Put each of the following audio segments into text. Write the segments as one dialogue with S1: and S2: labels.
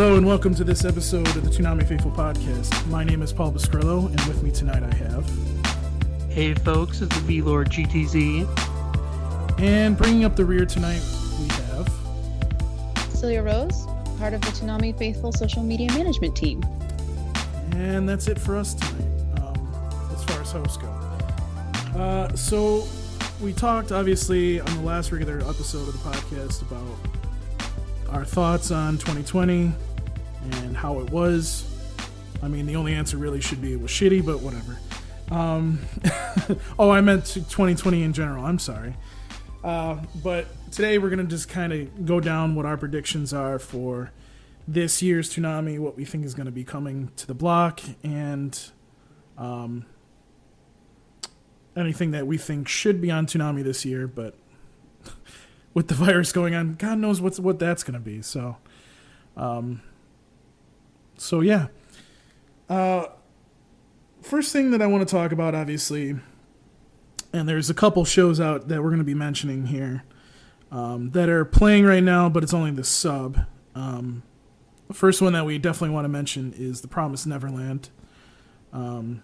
S1: Hello and welcome to this episode of the Toonami Faithful podcast. My name is Paul Biscrillo, and with me tonight I have.
S2: Hey folks, it's the V Lord GTZ.
S1: And bringing up the rear tonight, we have.
S3: Celia Rose, part of the Toonami Faithful social media management team.
S1: And that's it for us tonight, um, as far as hosts go. Uh, so, we talked obviously on the last regular episode of the podcast about our thoughts on 2020 and how it was. I mean, the only answer really should be it was shitty, but whatever. Um, oh, I meant 2020 in general. I'm sorry. Uh, but today we're going to just kind of go down what our predictions are for this year's Toonami, what we think is going to be coming to the block, and um, anything that we think should be on Toonami this year, but with the virus going on, God knows what's what that's going to be. So, um, so yeah. Uh, first thing that I want to talk about, obviously, and there's a couple shows out that we're going to be mentioning here um, that are playing right now, but it's only the sub. Um, the first one that we definitely want to mention is The Promised Neverland. Um,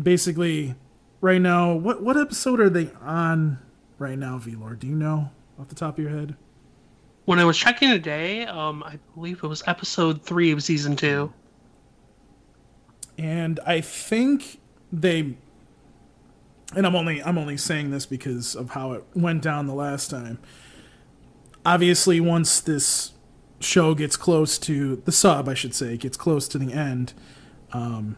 S1: basically, right now, what what episode are they on right now, V Lord? Do you know off the top of your head?
S2: When I was checking today, um, I believe it was episode three of season two.
S1: And I think they and I'm only I'm only saying this because of how it went down the last time. Obviously, once this show gets close to the sub, I should say, gets close to the end, um,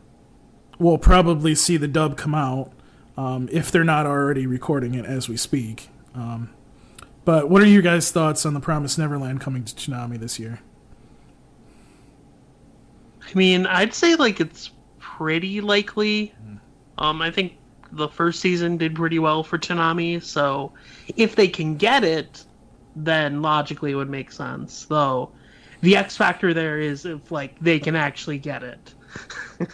S1: we'll probably see the dub come out um, if they're not already recording it as we speak. Um, but what are your guys' thoughts on the Promised Neverland coming to Toonami this year?
S2: I mean, I'd say like it's pretty likely. Um, I think the first season did pretty well for Toonami, so if they can get it, then logically it would make sense. Though the X factor there is if like they can actually get it.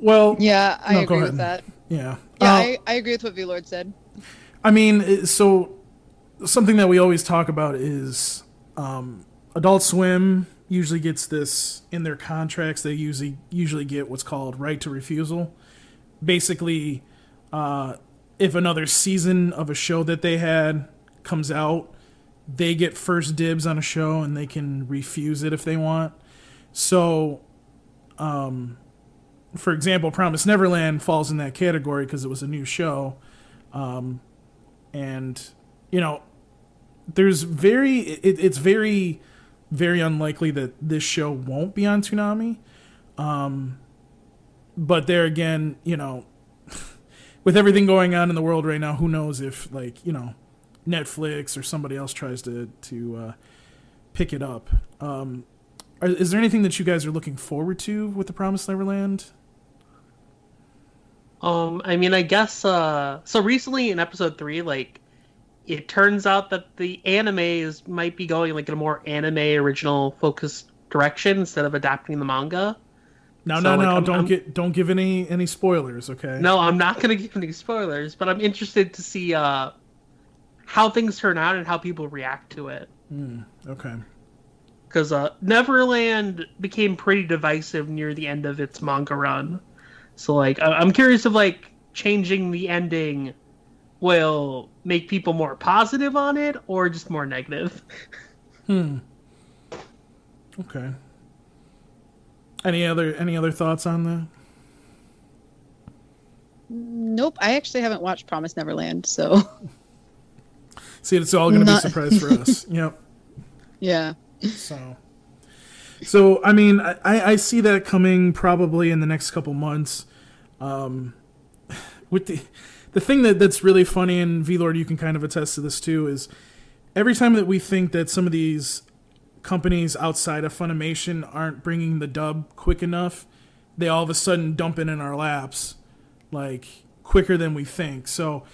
S1: Well,
S3: Yeah, I
S1: No,
S3: agree with that.
S1: yeah,
S3: Yeah,
S1: Uh,
S3: I, I agree with what V Lord said.
S1: I mean, so something that we always talk about is um, Adult Swim usually gets this in their contracts. They usually usually get what's called right to refusal. Basically, uh, if another season of a show that they had comes out, they get first dibs on a show and they can refuse it if they want. So, um, for example, Promise Neverland falls in that category because it was a new show and you know there's very it, it's very very unlikely that this show won't be on Toonami um but there again you know with everything going on in the world right now who knows if like you know Netflix or somebody else tries to to uh, pick it up um are, is there anything that you guys are looking forward to with the Promised Neverland
S2: Um, I mean, I guess uh, so. Recently in episode three, like it turns out that the anime is might be going like in a more anime original focused direction instead of adapting the manga.
S1: no
S2: So,
S1: no
S2: like,
S1: no
S2: I'm-
S1: don't
S2: I'm-
S1: get don't give any any spoilers okay
S2: No, I'm not going to give any spoilers, but I'm interested to see uh, how things turn out and how people react to it.
S1: Mm, okay
S2: Because uh, Neverland became pretty divisive near the end of its manga run, so like I- I'm curious if like changing the ending will make people more positive on it or just more negative. Hmm.
S1: Okay. Any other any other thoughts on that?
S3: Nope, I actually haven't watched Promise Neverland, so
S1: See, it's all going to be a surprise for us. Yep.
S3: yeah.
S1: So, so I mean, I, I see that coming probably in the next couple months. Um, with the the thing that that's really funny, and V Lord, you can kind of attest to this too, is every time that we think that some of these companies outside of Funimation aren't bringing the dub quick enough, they all of a sudden dump it in our laps, like quicker than we think. So,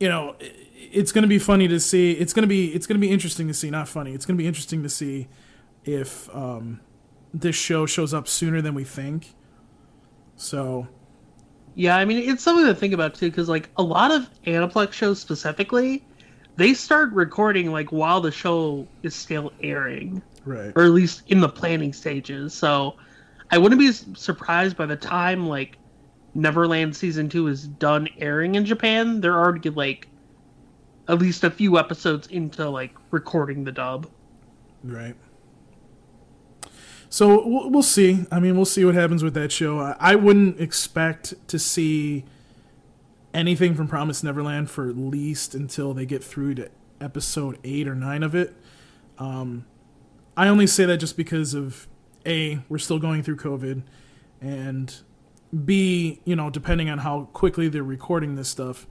S1: you know, it's going to be funny to see. It's going to be it's going to be interesting to see. Not funny. It's going to be interesting to see if um, this show shows up sooner than we think. So,
S2: Yeah, I mean it's something to think about too, because like a lot of Aniplex shows specifically, they start recording like while the show is still airing,
S1: right.
S2: or at least in the planning stages. So I wouldn't be surprised by the time like Neverland season two is done airing in Japan. They're already like at least a few episodes into like recording the dub.
S1: Right. So we'll, see. I mean, we'll see what happens with that show. I, I wouldn't expect to see anything from Promise Neverland for at least until they get through to episode eight or nine of it. Um, I only say that just because of a we're still going through COVID, and b you know depending on how quickly they're recording this stuff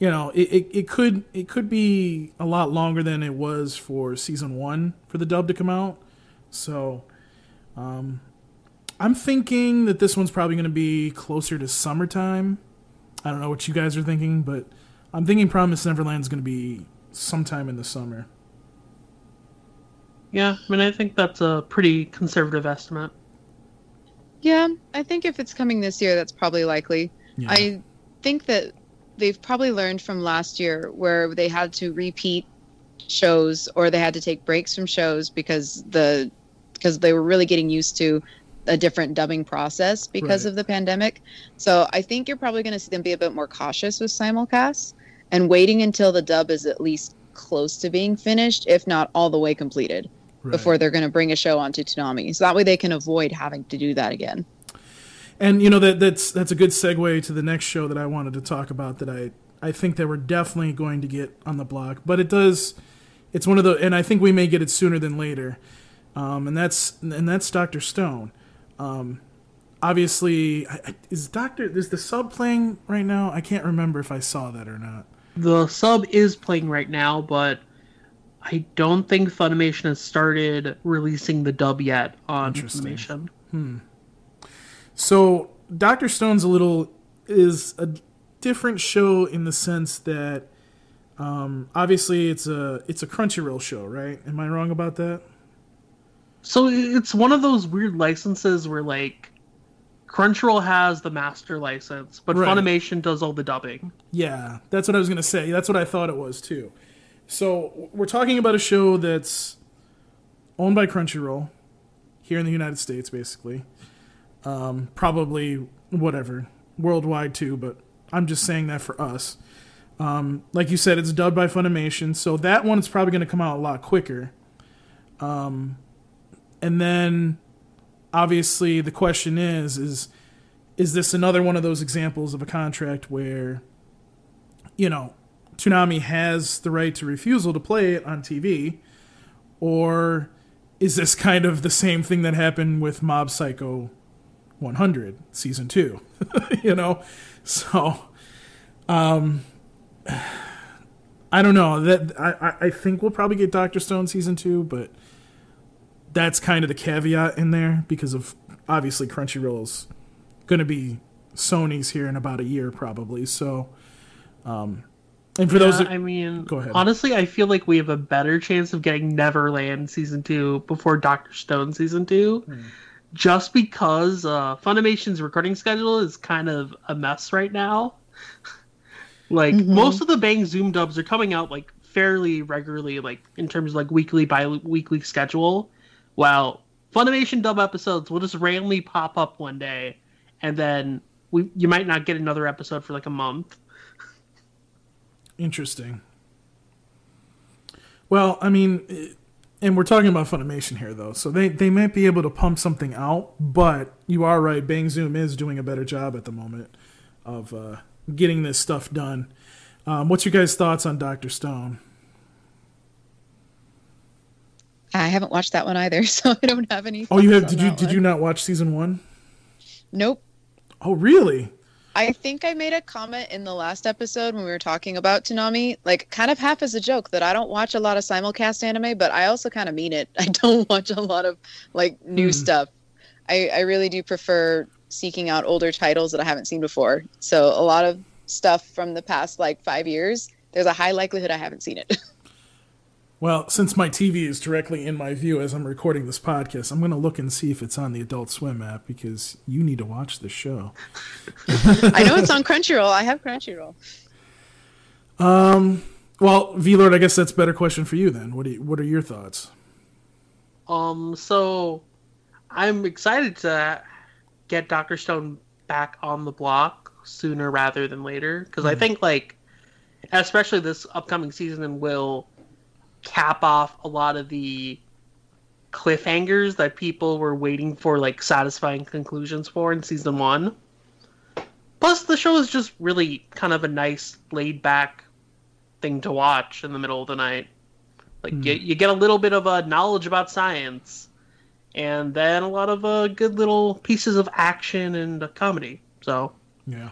S1: you know, it, it, it could it could be a lot longer than it was for season one for the dub to come out. So, um, I'm thinking that this one's probably going to be closer to summertime. I don't know what you guys are thinking, but I'm thinking Promise Neverland's going to be sometime in the summer.
S2: Yeah, I mean I think that's a pretty conservative estimate.
S3: Yeah, I think if it's coming this year, that's probably likely.
S1: Yeah.
S3: I think that they've probably learned from last year where they had to repeat shows or they had to take breaks from shows because the because they were really getting used to a different dubbing process because
S1: Right.
S3: of the pandemic. So I think you're probably going to see them be a bit more cautious with simulcasts and waiting until the dub is at least close to being finished, if not all the way completed,
S1: Right.
S3: before they're going to bring a show onto Toonami. So that way they can avoid having to do that again.
S1: And you know that that's that's a good segue to the next show that I wanted to talk about that I I think that we're definitely going to get on the block, but it does it's one of the and I think we may get it sooner than later. Um, and that's and that's Doctor Stone. Um, obviously, I- I- is Doctor is the sub playing right now? I can't remember if I saw that or not.
S2: The sub is playing right now, but I don't think Funimation has started releasing the dub yet on. Funimation.
S1: So Doctor Stone's a little is a different show in the sense that um, obviously it's a it's a Crunchyroll show, right? Am I wrong about that?
S2: So it's one of those weird licenses where like Crunchyroll has the master license, but
S1: Right.
S2: Funimation does all the dubbing.
S1: Yeah, that's what I was gonna say. That's what I thought it was too. So we're talking about a show that's owned by Crunchyroll here in the United States, basically. Um, probably whatever worldwide too, but I'm just saying that for us. Um, like you said, it's dubbed by Funimation, so that one is probably going to come out a lot quicker. Um, and then obviously the question is is is this another one of those examples of a contract where you know Toonami has the right to refusal to play it on TV or is this kind of the same thing that happened with Mob Psycho 100 season 2 you know? So um I don't know. That I, I- think we'll probably get Doctor Stone season 2 but that's kind of the caveat in there because of obviously Crunchyroll's going to be Sony's here in about a year probably. So, um, and for those,
S2: Yeah,
S1: that,
S2: I mean,
S1: Go ahead.
S2: honestly, I feel like we have a better chance of getting Neverland season two before Doctor Stone season two,
S1: Hmm.
S2: just because uh, Funimation's recording schedule is kind of a mess right now. like
S3: Mhm.
S2: most of the Bang Zoom dubs are coming out like fairly regularly, like in terms of like weekly by weekly schedule, while Funimation dub episodes will just randomly pop up one day, and then we you might not get another episode for like a month.
S1: interesting. Well, I mean, and we're talking about Funimation here though, so they they might be able to pump something out, but you are right. Bang Zoom is doing a better job at the moment of uh, getting this stuff done. Um, what's your guys' thoughts on Doctor Stone?
S3: I haven't watched that one either, so I don't have any.
S1: Oh, you have? Did you did
S3: one.
S1: you not watch season one?
S3: Nope.
S1: Oh, really?
S3: I think I made a comment in the last episode when we were talking about Toonami, like kind of half as a joke that I don't watch a lot of simulcast anime, but I also kind of mean it. I don't watch a lot of like new
S1: Hmm.
S3: stuff. I, I really do prefer seeking out older titles that I haven't seen before. So a lot of stuff from the past like five years, there's a high likelihood I haven't seen it.
S1: Well, since my TV is directly in my view as I'm recording this podcast, I'm going to look and see if it's on the Adult Swim app because you need to watch this show.
S3: I know it's on Crunchyroll. I have Crunchyroll. Um.
S1: Well, V Lord, I guess that's a better question for you then. What do you, what are your thoughts?
S2: Um, so I'm excited to get Doctor Stone back on the block sooner rather than later because I think like, especially this upcoming season will cap off a lot of the cliffhangers that people were waiting for like satisfying conclusions for in season one. Plus, the show is just really kind of a nice, laid back thing to watch in the middle of the night. Like you, you get a little bit of a knowledge about science, and then a lot of uh, good little pieces of action and uh, comedy. So
S1: Yeah.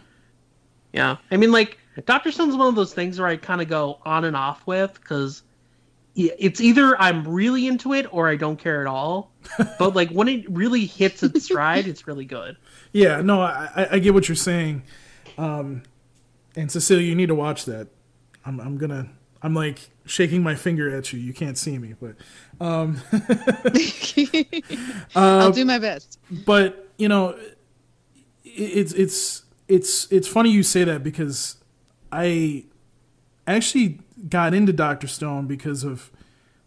S2: yeah, I mean, like Doctor Stone's one of those things where I kind of go on and off with because it's either I'm really into it or I don't care at all. but like when it really hits its stride, it's really good.
S1: Yeah, no, I, I- I get what you're saying. Um, and Cecilia, you need to watch that. I'm, I'm gonna, I'm like shaking my finger at you. You can't see me, but,
S3: I'll do my best.
S1: but you know, it, it's it's it's it's funny you say that because I actually got into Doctor Stone because of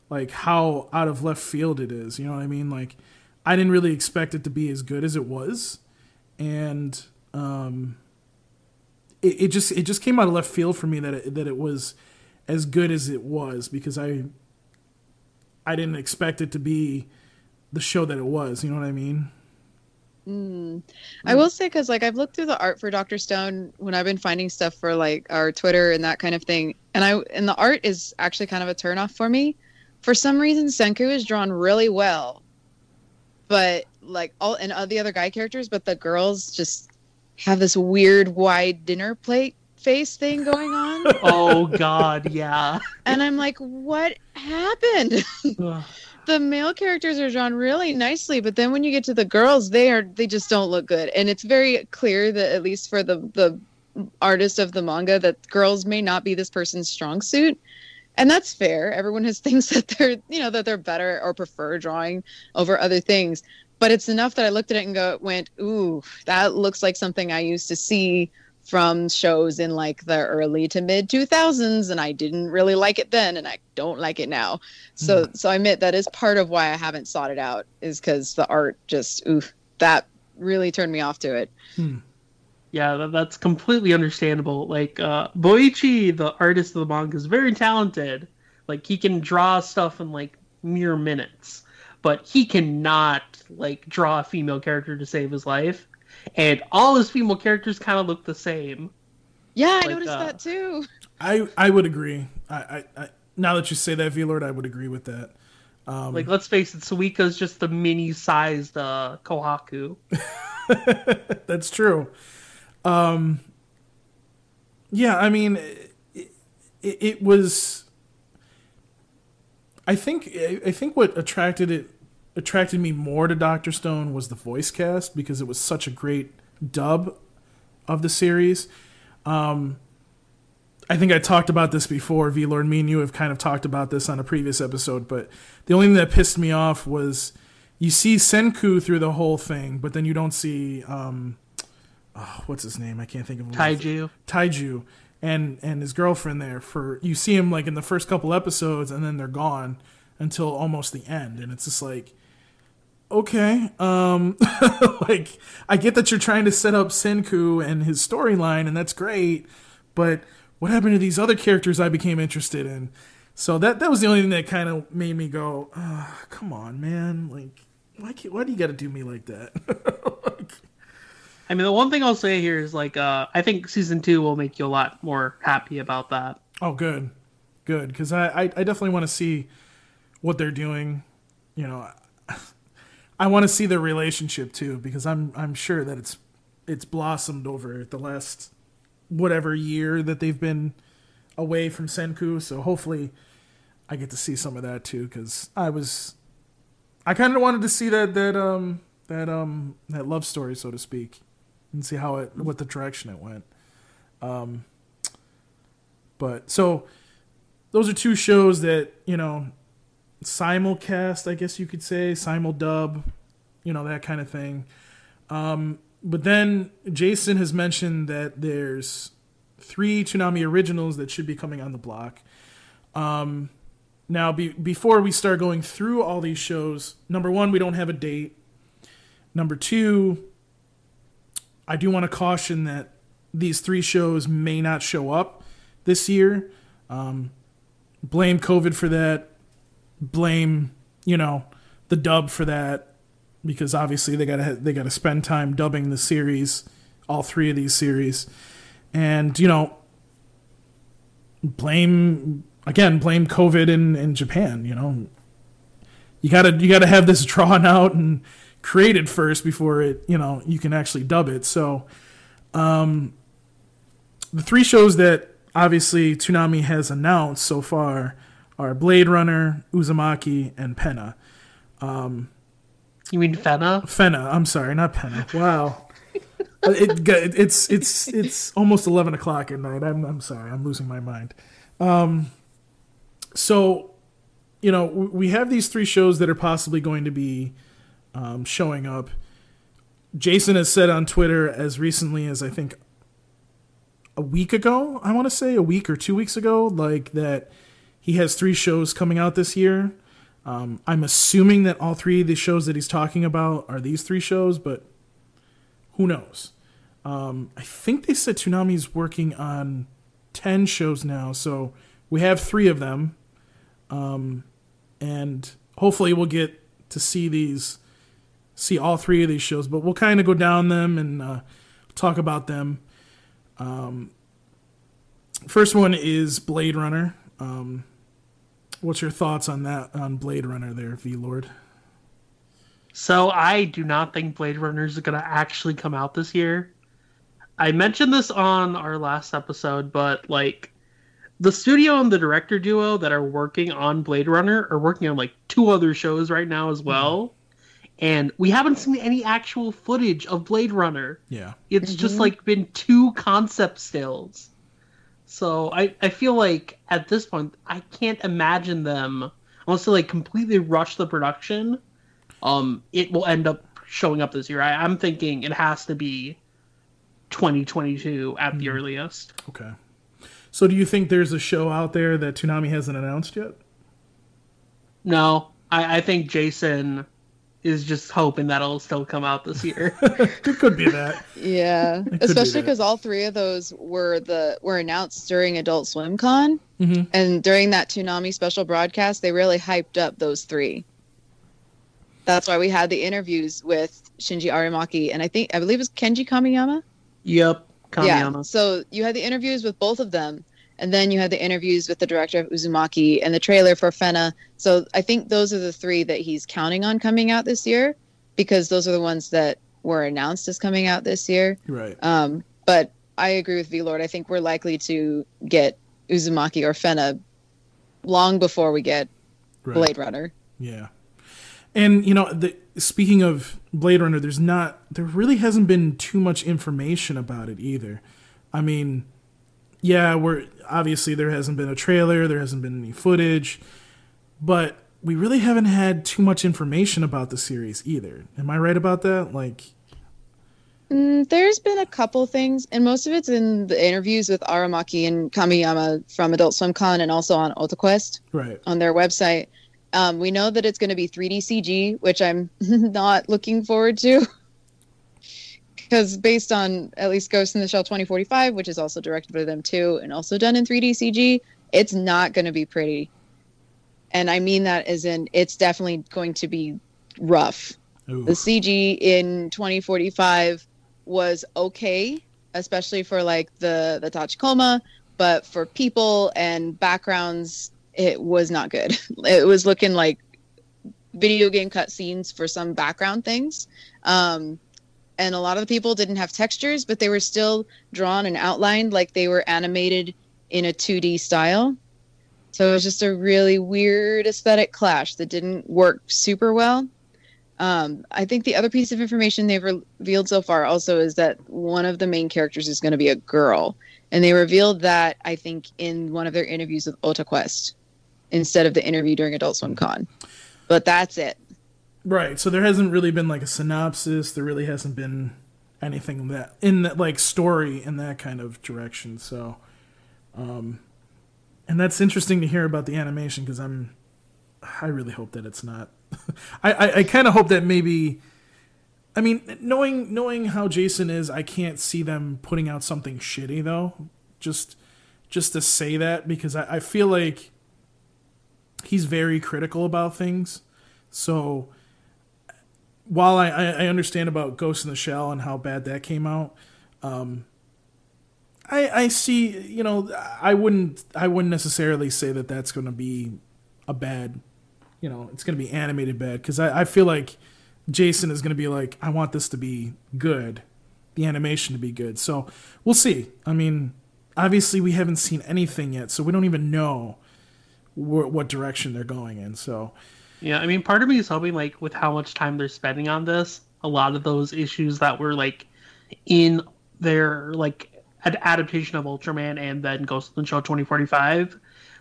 S1: like how out of left field it is. You know what I mean? Like I didn't really expect it to be as good as it was, and um, it, it just it just came out of left field for me that it, that it was as good as it was because I I didn't expect it to be the show that it was. You know what I mean? Mm.
S3: I mm. will say because like I've looked through the art for Doctor Stone when I've been finding stuff for like our Twitter and that kind of thing, and I and the art is actually kind of a turnoff for me. For some reason, Senku is drawn really well, but like all and all the other guy characters, but the girls just have this weird wide dinner plate face thing going on,
S2: Oh God, yeah.
S3: and I'm like, what happened? The male characters are drawn really nicely but then when you get to the girls they are they just don't look good. And it's very clear that at least for the the artist of the manga that girls may not be this person's strong suit. And that's fair. Everyone has things that they're you know that they're better or prefer drawing over other things. But it's enough that i looked at it and go went ooh that looks like something i used to see from shows in like the early to mid 2000s and i didn't really like it then and i don't like it now so so I admit that is part of why I haven't sought it out is because the art just ooh that really turned me off to it.
S2: Yeah, that, that's completely understandable. Like uh, Boichi, the artist of the manga, is very talented. Like he can draw stuff in like mere minutes, but he cannot like draw a female character to save his life. And all his female characters kind of look the same.
S3: Yeah, I noticed
S2: uh,
S3: that too.
S1: I I would agree. I, I, I now that you say that, V Lord, I would agree with that.
S2: like let's face it, Suika's just the mini-sized uh, Kohaku.
S1: That's true. Um, yeah, I mean, it, it, it was. I think I think what attracted it attracted me more to Doctor Stone was the voice cast because it was such a great dub of the series. Um, I think I talked about this before. V Lord, me and you have kind of talked about this on a previous episode, but the only thing that pissed me off was you see Senku through the whole thing, but then you don't see um, oh, what's his name? I can't think of him.
S2: Taiju.
S1: Taiju and and his girlfriend there for you see him like in the first couple episodes and then they're gone until almost the end and it's just like okay um like I get that you're trying to set up Senku and his storyline and that's great but what happened to these other characters I became interested in so that that was the only thing that kind of made me go "Ah, come on man like why can't, why do you got to do me like that Like,
S2: I mean, the one thing I'll say here is like, uh, I think season two will make you a lot more happy about that.
S1: Oh, good, good. Because I, I, I definitely want to see what they're doing. You know, I want to see their relationship too because I'm, I'm sure that it's it's blossomed over the last whatever year that they've been away from Senku. So hopefully, I get to see some of that too because I was, I kind of wanted to see that that um that um that love story so to speak, and see how it what the direction it went. Um, but so those are two shows that you know simulcast, I guess you could say, simuldub, you know that kind of thing. Um, but then Jason has mentioned that there's three Toonami originals that should be coming on the block. Um, now, be, before we start going through all these shows, number one, we don't have a date. Number two, I do want to caution that these three shows may not show up this year. Um, blame COVID for that. Blame, you know, the dub for that because obviously they gotta they gotta spend time dubbing the series, all three of these series, and you know, blame again blame COVID in in Japan. You know, you gotta you gotta have this drawn out and created first before it you know you can actually dub it. So, um, the three shows that obviously Toonami has announced so far are Blade Runner, Uzumaki, and Penna. Um,
S2: you mean Fena?
S1: Fena. I'm sorry, not Penna. Wow. Uh, it, it's it's it's almost eleven o'clock at night. I'm I'm sorry. I'm losing my mind. Um, so, you know, we have these three shows that are possibly going to be um, showing up. Jason has said on Twitter as recently as I think a week ago, I want to say a week or two weeks ago, like that he has three shows coming out this year. Um, I'm assuming that all three of the shows that he's talking about are these three shows, but who knows? Um, I think they said Toonami's working on 10 shows now, so we have three of them. Um, and hopefully we'll get to see these, see all three of these shows, but we'll kind of go down them and uh, talk about them. Um, first one is Blade Runner. Um, What's your thoughts on that on Blade Runner there, V Lord?
S2: So I do not think Blade Runner is going to actually come out this year. I mentioned this on our last episode, but like the studio and the director duo that are working on Blade Runner are working on like two other shows right now as well. Mm-hmm. And we haven't seen any actual footage of Blade Runner.
S1: Yeah.
S2: It's mm-hmm. just like been two concept stills. So I, I feel like at this point I can't imagine them unless they like completely rush the production. Um, it will end up showing up this year. I, I'm thinking it has to be 2022 at the mm. earliest.
S1: Okay. So do you think there's a show out there that Toonami hasn't announced yet?
S2: No, I, I think Jason is just hoping that'll still come out this year.
S1: it could be that.
S3: Yeah, especially because all three of those were the were announced during Adult Swim Con, mm-hmm. and during that Toonami special broadcast, they really hyped up those three. That's why we had the interviews with Shinji Aramaki, and I think I believe it was Kenji Kamiyama.
S2: Yep, Kamiyama.
S3: Yeah. So you had the interviews with both of them, and then you had the interviews with the director of Uzumaki and the trailer for Fena. So I think those are the three that he's counting on coming out this year because those are the ones that were announced as coming out this year.
S1: Right.
S3: Um, but I agree with V Lord. I think we're likely to get Uzumaki or Fena long before we get right. Blade Runner.
S1: Yeah. And you know, the, speaking of Blade Runner, there's not there really hasn't been too much information about it either. I mean, yeah, we're obviously there hasn't been a trailer, there hasn't been any footage, but we really haven't had too much information about the series either. Am I right about that? Like
S3: mm, there's been a couple things, and most of it's in the interviews with Aramaki and Kamiyama from Adult Swim Con and also on OtaQuest
S1: right.
S3: on their website. Um, we know that it's going to be 3D CG, which I'm not looking forward to because based on at least Ghost in the Shell 2045, which is also directed by them too, and also done in 3D CG, it's not going to be pretty. And I mean that as in it's definitely going to be rough. Ooh. The CG in 2045 was okay, especially for like the the Tachikoma, but for people and backgrounds, it was not good. It was looking like video game cutscenes for some background things. Um, and a lot of the people didn't have textures, but they were still drawn and outlined like they were animated in a 2D style. So it was just a really weird aesthetic clash that didn't work super well. Um, I think the other piece of information they've revealed so far also is that one of the main characters is going to be a girl. And they revealed that, I think, in one of their interviews with OtaQuest instead of the interview during Adult Swim Con. But that's it.
S1: Right. So there hasn't really been like a synopsis. There really hasn't been anything that in that like story in that kind of direction. So, um, and that's interesting to hear about the animation because I'm, I really hope that it's not. I I, I kind of hope that maybe. I mean, knowing knowing how Jason is, I can't see them putting out something shitty though. Just just to say that because I, I feel like he's very critical about things. So while I, I understand about Ghost in the Shell and how bad that came out, um, I I see you know I wouldn't I wouldn't necessarily say that that's going to be a bad, you know, it's going to be animated bad because I, I feel like Jason is going to be like I want this to be good, the animation to be good. So we'll see. I mean, obviously we haven't seen anything yet, so we don't even know wh- what direction they're going in. So
S2: yeah, I mean, part of me is hoping, like, with how much time they're spending on this, a lot of those issues that were like in their like ad- adaptation of Ultraman and then Ghost in the Shell 2045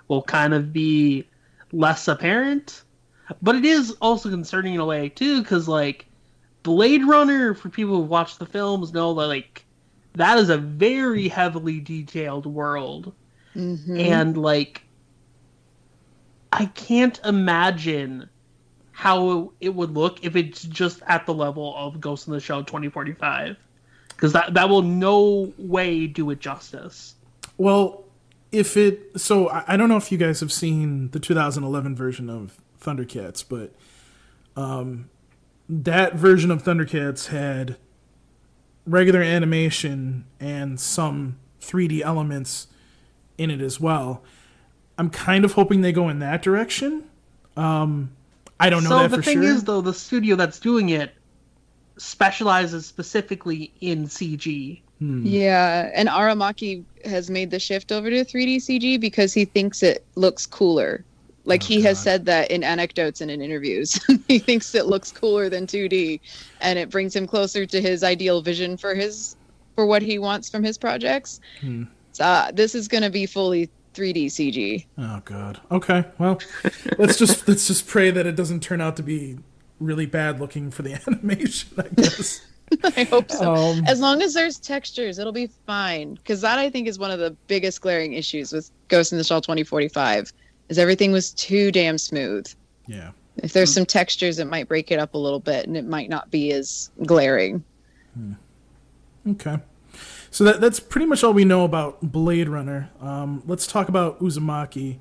S2: will kind of be less apparent. But it is also concerning in a way too, because like Blade Runner, for people who've watched the films, know that like that is a very heavily detailed world,
S3: Mm-hmm.
S2: and like I can't imagine how it would look if it's just at the level of Ghost in the Shell 2045, because that that will no way do it justice.
S1: Well, if it so I, I don't know if you guys have seen the 2011 version of Thundercats, but um, that version of Thundercats had regular animation and some 3D elements in it as well. I'm kind of hoping they go in that direction. Um, I don't know
S2: so
S1: that
S2: the thing
S1: sure.
S2: is, though, the studio that's doing it specializes specifically in CG.
S3: Yeah, and Aramaki has made the shift over to 3D CG because he thinks it looks cooler. Like
S1: Oh,
S3: he has said that in anecdotes and in interviews. he thinks it looks cooler than 2D and it brings him closer to his ideal vision for his for what he wants from his projects.
S1: Hmm.
S3: So, uh, this is going to be fully 3D CG.
S1: Oh god. Okay. Well, let's just let's just pray that it doesn't turn out to be really bad looking for the animation. I guess.
S3: I hope so.
S1: Um,
S3: As long as there's textures, it'll be fine. Because that I think is one of the biggest glaring issues with Ghost in the Shell 2045, is everything was too damn smooth.
S1: yeah.
S3: If there's some textures, it might break it up a little bit, and it might not be as glaring. Hmm.
S1: Okay. So that that's pretty much all we know about Blade Runner. Um, let's talk about Uzumaki.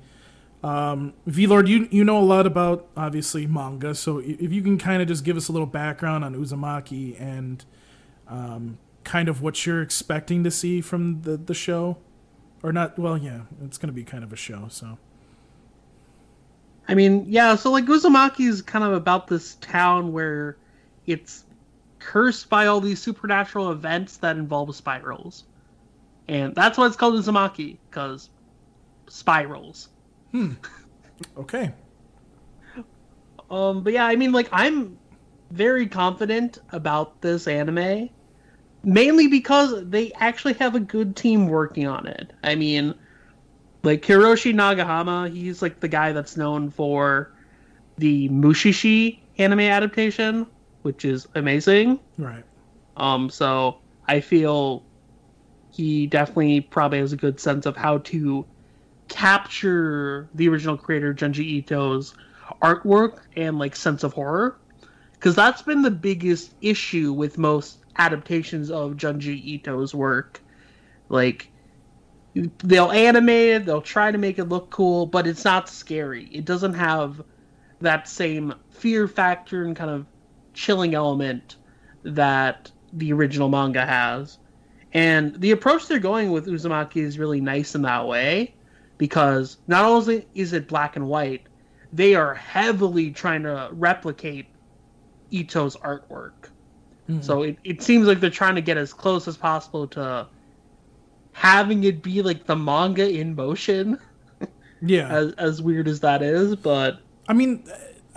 S1: Um, V Lord, you you know a lot about obviously manga, so if you can kind of just give us a little background on Uzumaki and um, kind of what you're expecting to see from the the show, or not? Well, yeah, it's going to be kind of a show. So
S2: I mean, yeah, so like Uzumaki is kind of about this town where it's cursed by all these supernatural events that involve spirals. And that's why it's called Uzumaki, because spirals.
S1: okay,
S2: Um, but yeah, I mean, like, I'm very confident about this anime, mainly because they actually have a good team working on it. I mean, like Hiroshi Nagahama, he's like the guy that's known for the Mushishi anime adaptation, which is amazing.
S1: right.
S2: Um, so I feel he definitely probably has a good sense of how to capture the original creator Junji Ito's artwork and like sense of horror, because that's been the biggest issue with most adaptations of Junji Ito's work. Like they'll animate it, they'll try to make it look cool, but it's not scary. It doesn't have that same fear factor and kind of chilling element that the original manga has. And the approach they're going with Uzumaki is really nice in that way because not only is it black and white, they are heavily trying to replicate Ito's artwork. Mm-hmm. So it, it seems like they're trying to get as close as possible to having it be like the manga in motion,
S1: Yeah.
S2: as as weird as that is. But
S1: I mean,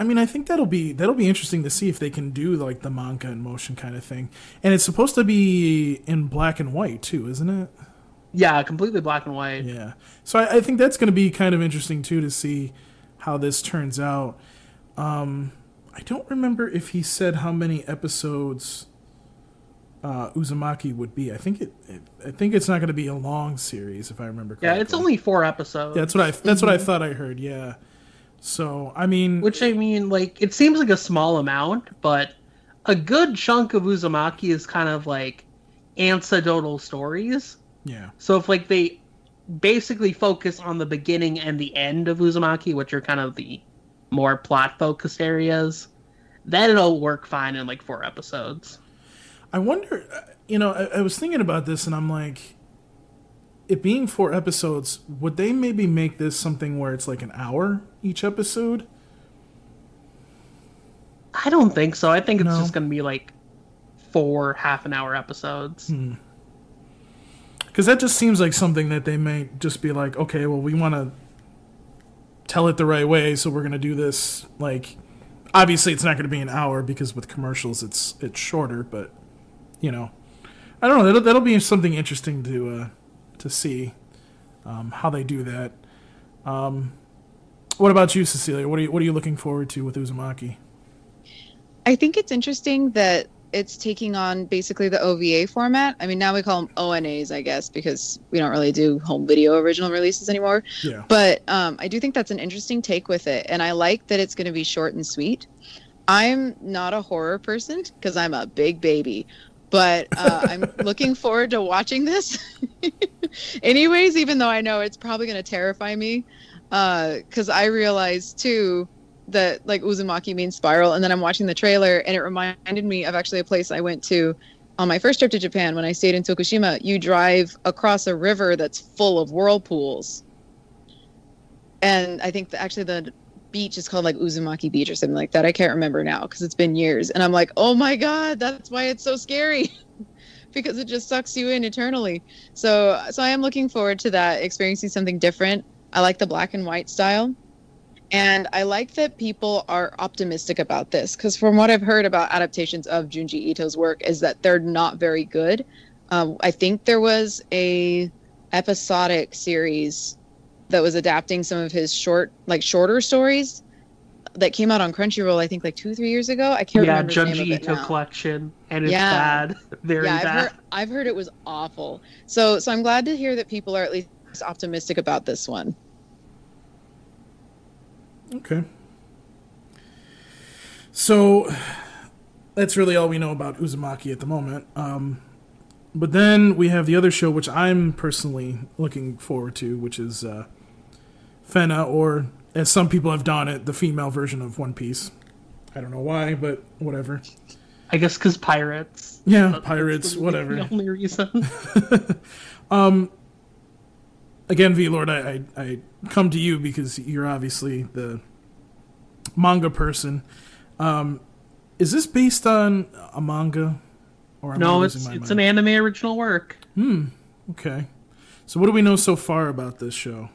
S1: I mean, I think that'll be that'll be interesting to see if they can do like the manga in motion kind of thing. And it's supposed to be in black and white too, isn't it?
S2: yeah, completely black and white.
S1: Yeah. So I, I think that's going to be kind of interesting too to see how this turns out. Um, I don't remember if he said how many episodes uh, Uzumaki would be. I think it, it I think it's not going to be a long series if I remember
S2: Yeah,
S1: correctly.
S2: it's only four episodes.
S1: Yeah, that's what I that's what I thought I heard. Yeah. So I mean,
S2: Which I mean, like, it seems like a small amount, but a good chunk of Uzumaki is kind of like anecdotal stories.
S1: yeah,
S2: So if like they basically focus on the beginning and the end of Uzumaki, which are kind of the more plot focused areas, then it'll work fine in like four episodes.
S1: I wonder. uh, You know, I, I was thinking about this, and I'm like, it being four episodes, would they maybe make this something where it's like an hour each episode?
S2: I don't think so. I think it's
S1: No.
S2: just gonna be like four half an hour episodes.
S1: Because that just seems like something that they may just be like, okay, well, we want to tell it the right way, so we're going to do this. Like, obviously, it's not going to be an hour because with commercials, it's it's shorter. But you know, I don't know. That'll, that'll be something interesting to uh, to see um, how they do that. Um, what about you, Cecilia? What are you What are you looking forward to with Uzumaki?
S3: I think it's interesting that it's taking on basically the OVA format. I mean, now we call them ONAs, I guess, because we don't really do home video original releases anymore.
S1: Yeah,
S3: But um, I do think that's an interesting take with it, and I like that it's going to be short and sweet. I'm not a horror person because I'm a big baby, but uh, I'm looking forward to watching this. Anyways, even though I know it's probably going to terrify me, because I realize too that like Uzumaki means spiral, and then I'm watching the trailer, and it reminded me of actually a place I went to on my first trip to Japan when I stayed in Tokushima. You drive across a river that's full of whirlpools and I think that actually the beach is called like Uzumaki Beach or something like that. I can't remember now because it's been years. And I'm like, oh my god, that's why it's so scary, because it just sucks you in eternally. So, so I am looking forward to that, experiencing something different. I like the black and white style, and I like that people are optimistic about this because from what I've heard about adaptations of Junji Ito's work is that they're not very good. Um, I think there was a episodic series that was adapting some of his short like shorter stories that came out on Crunchyroll I think like 2 3 years ago. I can't
S2: yeah,
S3: remember the name
S2: Junji
S3: of it
S2: Ito
S3: now.
S2: collection, and it's
S3: Yeah.
S2: bad, very
S3: yeah, I've
S2: bad.
S3: heard, I've heard it was awful. So so I'm glad to hear that people are at least optimistic about this one.
S1: Okay. So that's really all we know about Uzumaki at the moment. Um, but then we have the other show, which I'm personally looking forward to, which is uh, Fena, or as some people have done it, the female version of One Piece. I don't know why, but whatever.
S2: I guess because pirates.
S1: Yeah, pirates,
S2: the-
S1: whatever.
S2: The only reason. um.
S1: again, V Lord, I, I I come to you because you're obviously the manga person. Um, is this based on a manga? Or am
S2: no, it's it's an anime original work. Hmm.
S1: Okay. So what do we know so far about this show?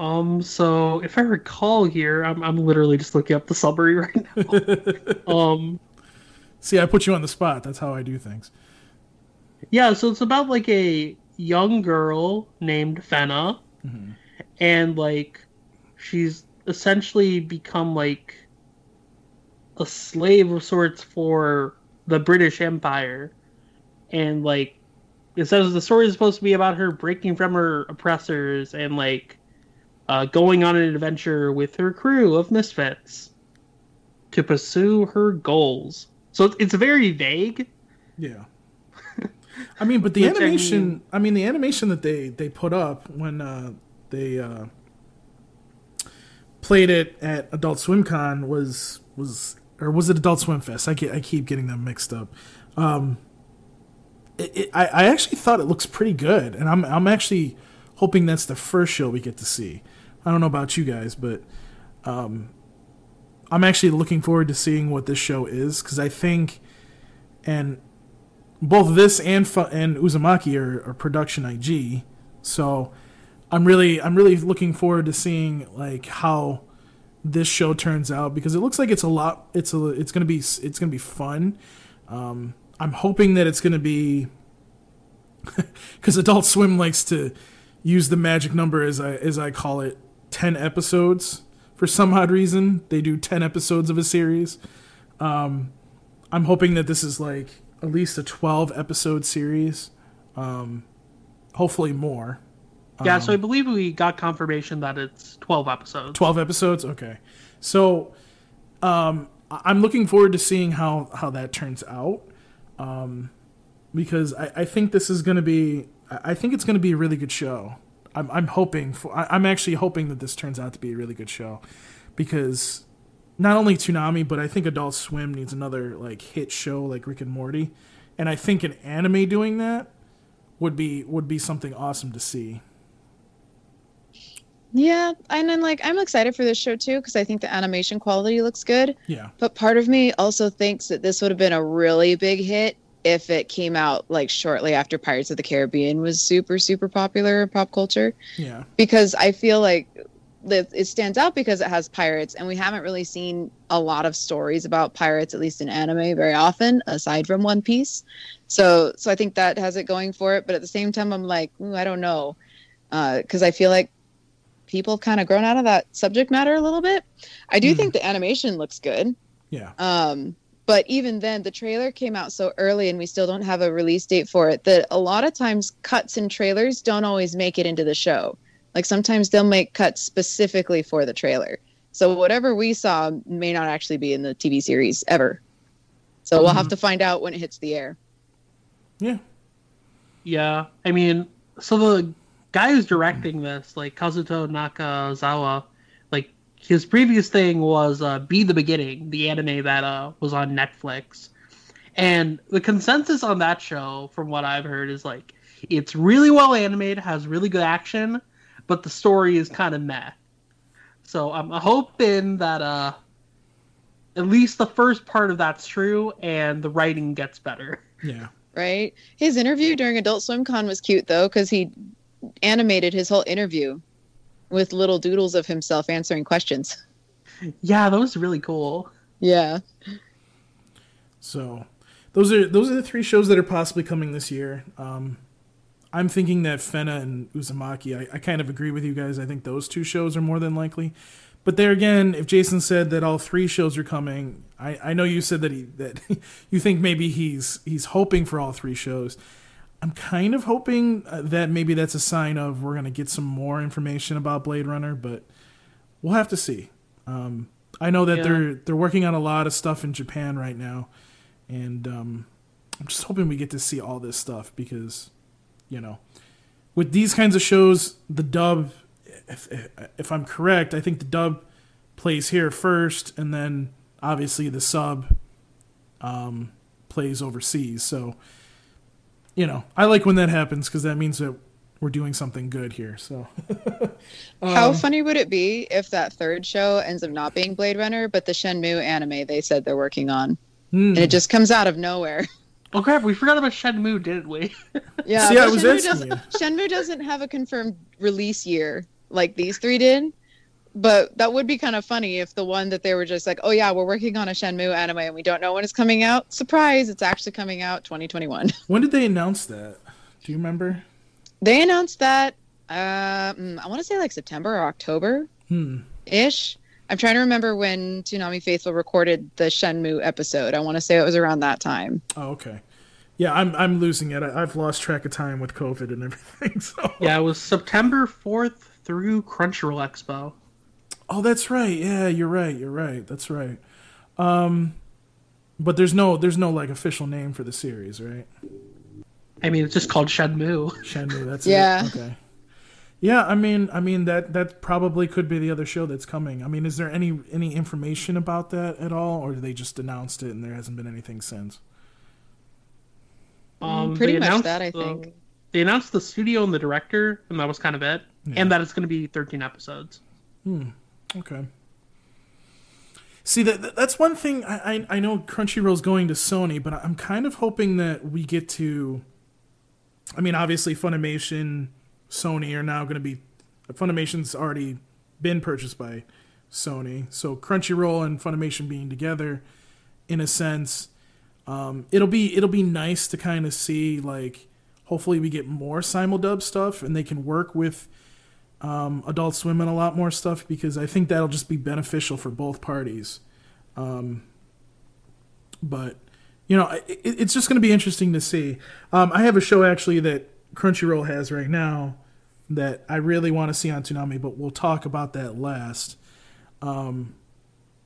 S2: Um, so if I recall here, I'm I'm literally just looking up the summary right now. um,
S1: See, I put you on the spot. That's how I do things.
S2: yeah, so it's about like a young girl named Fena, and like she's essentially become like a slave of sorts for the British Empire, and like it says the story is supposed to be about her breaking from her oppressors and like uh, going on an adventure with her crew of misfits to pursue her goals. So it's- it's very vague.
S1: Yeah. I mean, but the
S2: Which, I
S1: animation.
S2: mean-
S1: I mean, the animation that they they put up when uh, they uh, played it at Adult Swim Con was was or was it Adult Swim Fest? I, ke- I keep getting them mixed up. Um, it, it, I, I actually thought it looks pretty good, and I'm I'm actually hoping that's the first show we get to see. I don't know about you guys, but um, I'm actually looking forward to seeing what this show is because I think, and both this and Fu- and Uzumaki are, are production IG, so I'm really I'm really looking forward to seeing like how this show turns out because it looks like it's a lot it's a it's gonna be it's gonna be fun. Um, I'm hoping that it's gonna be because Adult Swim likes to use the magic number as I as I call it, ten episodes. For some odd reason, they do ten episodes of a series. Um, I'm hoping that this is like at least a twelve episode series. Um, hopefully more.
S2: Yeah, so I believe we got confirmation that it's 12 episodes.
S1: 12 episodes okay so um i'm looking forward to seeing how how that turns out um because i, I think this is going to be I think it's going to be a really good show i'm, I'm hoping for I, i'm actually hoping that this turns out to be a really good show because not only Toonami, but I think Adult Swim needs another like hit show like Rick and Morty, and I think an anime doing that would be would be something awesome to see.
S3: Yeah, and then like I'm excited for this show too because I think the animation quality looks good.
S1: Yeah,
S3: But part of me also thinks that this would have been a really big hit if it came out like shortly after Pirates of the Caribbean was super super popular in pop culture
S1: yeah,
S3: because I feel like it stands out because it has pirates and we haven't really seen a lot of stories about pirates at least in anime very often aside from One Piece. So so I think that has it going for it, but at the same time I'm like, ooh, I don't know. Uh, cuz I feel like people have kind of grown out of that subject matter a little bit. I do
S1: Hmm.
S3: think the animation looks good.
S1: yeah.
S3: Um, but even then, the trailer came out so early, and we still don't have a release date for it. That a lot of times cuts and trailers don't always make it into the show. Like sometimes they'll make cuts specifically for the trailer. So whatever we saw may not actually be in the TV series ever. So we'll have mm-hmm. to find out when it hits the air.
S1: Yeah.
S2: Yeah, I mean, so the guy who's directing this, like Kazuto Nakazawa, like his previous thing was uh, "B: The Beginning," the anime that uh, was on Netflix, and the consensus on that show, from what I've heard, is like it's really well animated, has really good action, but the story is kind of meh. So I'm hoping that uh, at least the first part of that's true, and the writing gets better.
S1: Yeah.
S3: Right? His interview during Adult Swim Con was cute though, because he animated his whole interview with little doodles of himself answering questions.
S2: Yeah, that was really cool.
S3: Yeah.
S1: So those are those are the three shows that are possibly coming this year. Um, I'm thinking that Fena and Uzumaki. I, I kind of agree with you guys. I think those two shows are more than likely. But there again, if Jason said that all three shows are coming, I, I know you said that he that you think maybe he's he's hoping for all three shows. I'm kind of hoping uh, that maybe that's a sign of we're gonna get some more information about Blade Runner, but we'll have to see. Um, I know that
S2: Yeah.
S1: they're they're working on a lot of stuff in Japan right now, and um, I'm just hoping we get to see all this stuff because, you know, with these kinds of shows, the dub, if if I'm correct, I think the dub plays here first, and then obviously the sub um, plays overseas. So, you know, I like when that happens because that means that we're doing something good here. So,
S3: How
S1: Um,
S3: funny would it be if that third show ends up not being Blade Runner, but the Shenmue anime they said they're working on,
S1: hmm.
S3: and it just comes out of nowhere?
S2: Oh crap, we forgot about Shenmue, didn't we?
S3: Yeah,
S1: See, I was
S3: Shenmue doesn't. Shenmue doesn't have a confirmed release year like these three did. But that would be kind of funny if the one that they were just like, oh yeah, we're working on a Shenmue anime and we don't know when it's coming out. Surprise, it's actually coming out 2021.
S1: when did they announce that? Do you remember?
S3: They announced that uh, mm, I want to say like September or October
S1: Hmm.
S3: ish. I'm trying to remember when Toonami Faithful recorded the Shenmue episode. I want to say it was around that time.
S1: Oh, okay. Yeah, I'm I'm losing it. I, I've lost track of time with COVID and everything. So.
S2: yeah, it was September 4th through Crunchyroll Expo.
S1: Oh, that's right. Yeah, you're right. You're right. That's right. Um, but there's no there's no like official name for the series, right?
S2: I mean, it's just called Shenmue.
S1: Shenmue. That's
S3: Yeah.
S1: it. Okay. Yeah, I mean, I mean that that probably could be the other show that's coming. I mean, is there any any information about that at all, or do they just announced it and there hasn't been anything since?
S2: Um,
S3: pretty much that, I
S2: the-
S3: think.
S2: They announced the studio and the director, and that was kind of it.
S1: Yeah.
S2: And that it's going to be 13 episodes.
S1: Okay. See that that's one thing I, I know Crunchyroll's going to Sony, but I'm kind of hoping that we get to. I mean, obviously, Funimation, Sony are now going to be. Funimation's already been purchased by Sony, so Crunchyroll and Funimation being together, in a sense, um, it'll be it'll be nice to kind of see like. Hopefully, we get more simuldub stuff, and they can work with um, Adult Swim and a lot more stuff because I think that'll just be beneficial for both parties. Um, but you know, it, it's just going to be interesting to see. Um, I have a show actually that Crunchyroll has right now that I really want to see on Toonami, but we'll talk about that last. Um,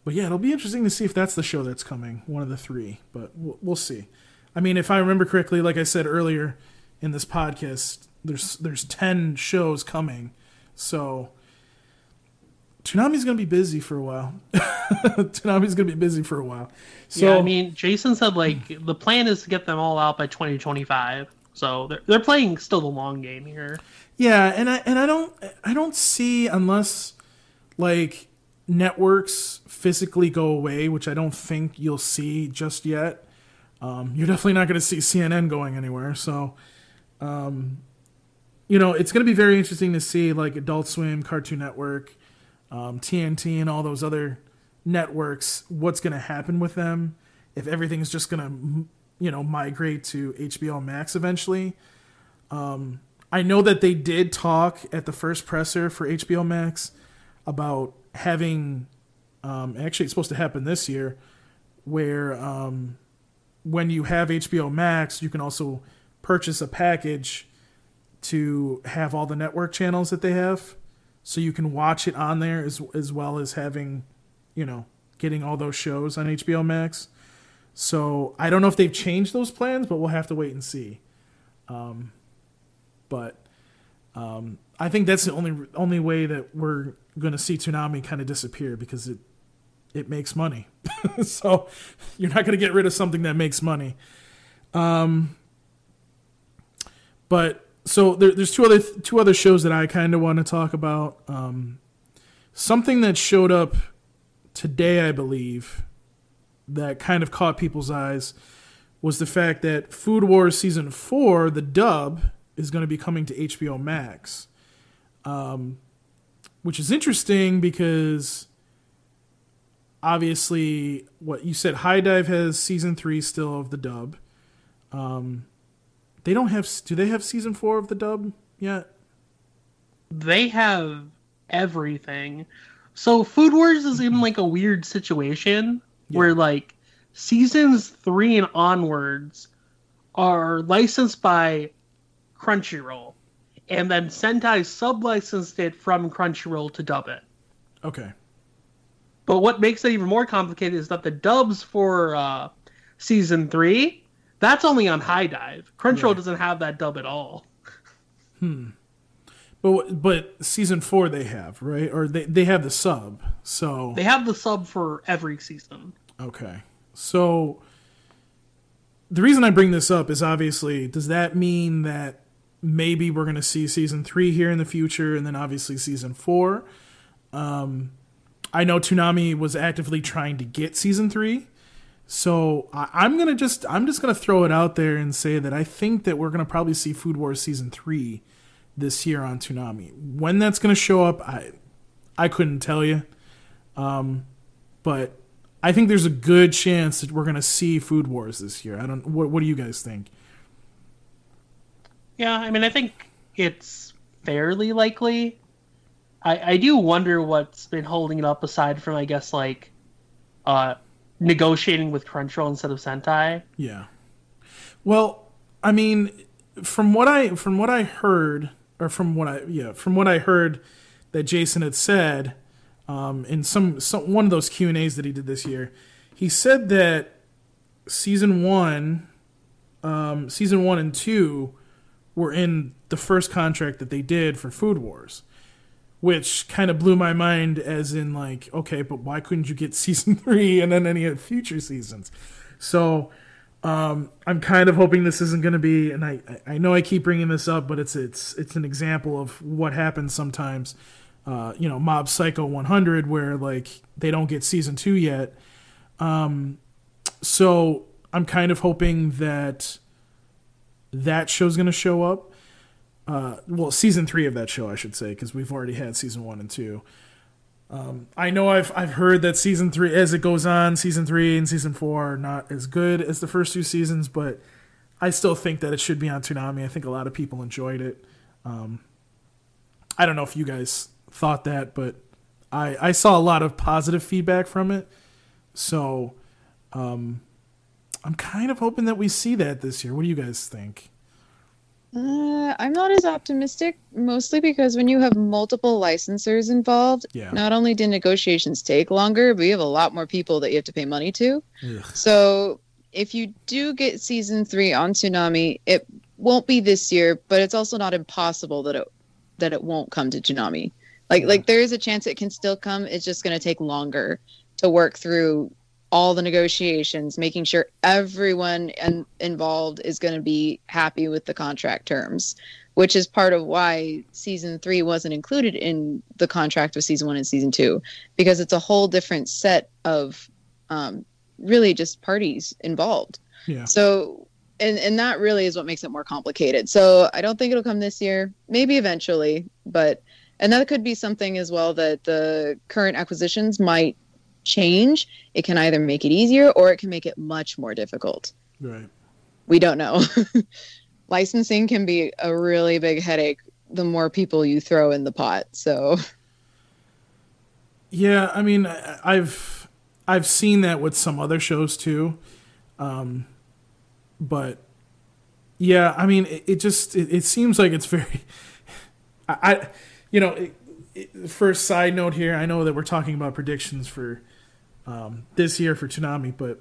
S1: but yeah, it'll be interesting to see if that's the show that's coming, one of the three. But we'll, we'll see. I mean, if I remember correctly, like I said earlier in this podcast, there's there's ten shows coming, so Toonami's gonna be busy for a while. Toonami's gonna be busy for a while. So
S2: yeah, I mean, Jason said like the plan is to get them all out by 2025. So they're they're playing still the long game here.
S1: Yeah, and I and I don't I don't see unless like networks physically go away, which I don't think you'll see just yet. Um, you're definitely not going to see CNN going anywhere. So, um, you know, it's going to be very interesting to see like Adult Swim, Cartoon Network, um, TNT, and all those other networks. What's going to happen with them? If everything's just going to, you know, migrate to HBO Max eventually. Um, I know that they did talk at the first presser for HBO Max about having. Um, actually, it's supposed to happen this year, where um, when you have HBO Max, you can also purchase a package to have all the network channels that they have, so you can watch it on there as as well as having, you know, getting all those shows on HBO Max. So I don't know if they've changed those plans, but we'll have to wait and see. Um, but um, I think that's the only only way that we're going to see Toonami kind of disappear because it it makes money. so you're not going to get rid of something that makes money. Um, but so there, there's two other two other shows that I kind of want to talk about. Um, something that showed up today, I believe, that kind of caught people's eyes was the fact that Food Wars season four, the dub, is going to be coming to HBO Max, um, which is interesting because obviously what you said HIDIVE has season three still of the dub. Um, they don't have. Do they have season four of the dub yet?
S2: They have everything. So Food Wars is in like a weird situation
S1: Yeah.
S2: where like seasons three and onwards are licensed by Crunchyroll, and then Sentai sub-licensed it from Crunchyroll to dub it.
S1: Okay.
S2: But what makes it even more complicated is that the dubs for uh, season three, that's only on HIDIVE. Crunchyroll doesn't have that dub at all. Hmm.
S1: But but season four they have right, or they they have the sub. So
S2: They have the sub for every season.
S1: Okay. So the reason I bring this up is obviously does that mean that maybe we're going to see season 3 here in the future and then obviously season 4? Um I know Toonami was actively trying to get season 3. So I, I'm going to just I'm just to throw it out there and say that I think that we're to probably see Food Wars season 3 this year on Toonami. When that's to show up, I I couldn't tell you. Um but I think there's a good chance that we're to see Food Wars this year. I don't. What What do you guys think?
S2: Yeah, I mean, I think it's fairly likely. I, I do wonder what's been holding it up aside from, I guess, like uh, negotiating with Crunchyroll instead of Sentai.
S1: Yeah. Well, I mean, from what I from what I heard, or from what I yeah from what I heard that Jason had said um, in some, some one of those Q and A's that he did this year, he said that season one, um, season one and two were in the first contract that they did for Food Wars, which kind of blew my mind. As in, like, okay, but why couldn't you get season three and then any future seasons? So um, I'm kind of hoping this isn't going to be, and I I know I keep bringing this up, but it's it's it's an example of what happens sometimes. uh, you know, Mob Psycho 100, where like they don't get season two yet. Um, so I'm kind of hoping that that show's going to show up. Uh, well, season three of that show, I should say, because we've already had season one and two. Um, I know I've I've heard that season three, as it goes on, season three and season four are not as good as the first two seasons, but I still think that it should be on Toonami. I think a lot of people enjoyed it. Um, I don't know if you guys thought that, but I I saw a lot of positive feedback from it. So, um, I'm kind of hoping that we see that this year. What do you guys think?
S3: Uh, I'm not as optimistic, mostly because when you have multiple licensors involved,
S1: Yeah.
S3: not only do negotiations take longer, but you have a lot more people that you have to pay money to.
S1: Ugh.
S3: So if you do get season three on Toonami, it won't be this year, but it's also not impossible that it that it won't come to Toonami. Like like there is a chance it can still come. It's just going to take longer to work through all the negotiations, making sure everyone in, involved is going to be happy with the contract terms, which is part of why season three wasn't included in the contract with season one and season two, because it's a whole different set of um, really just parties involved.
S1: Yeah.
S3: So, and and that really is what makes it more complicated. So I don't think it'll come this year. Maybe eventually, but and that could be something as well that the current acquisitions might change. It can either make it easier or it can make it much more difficult.
S1: Right.
S3: We don't know. Licensing can be a really big headache the more people you throw in the pot. So
S1: Yeah, I mean, I've I've seen that with some other shows too, um, but yeah, I mean, it, it just it, it seems like it's very, I, I you know, it, first side note here, I know that we're talking about predictions for um, this year for Toonami, but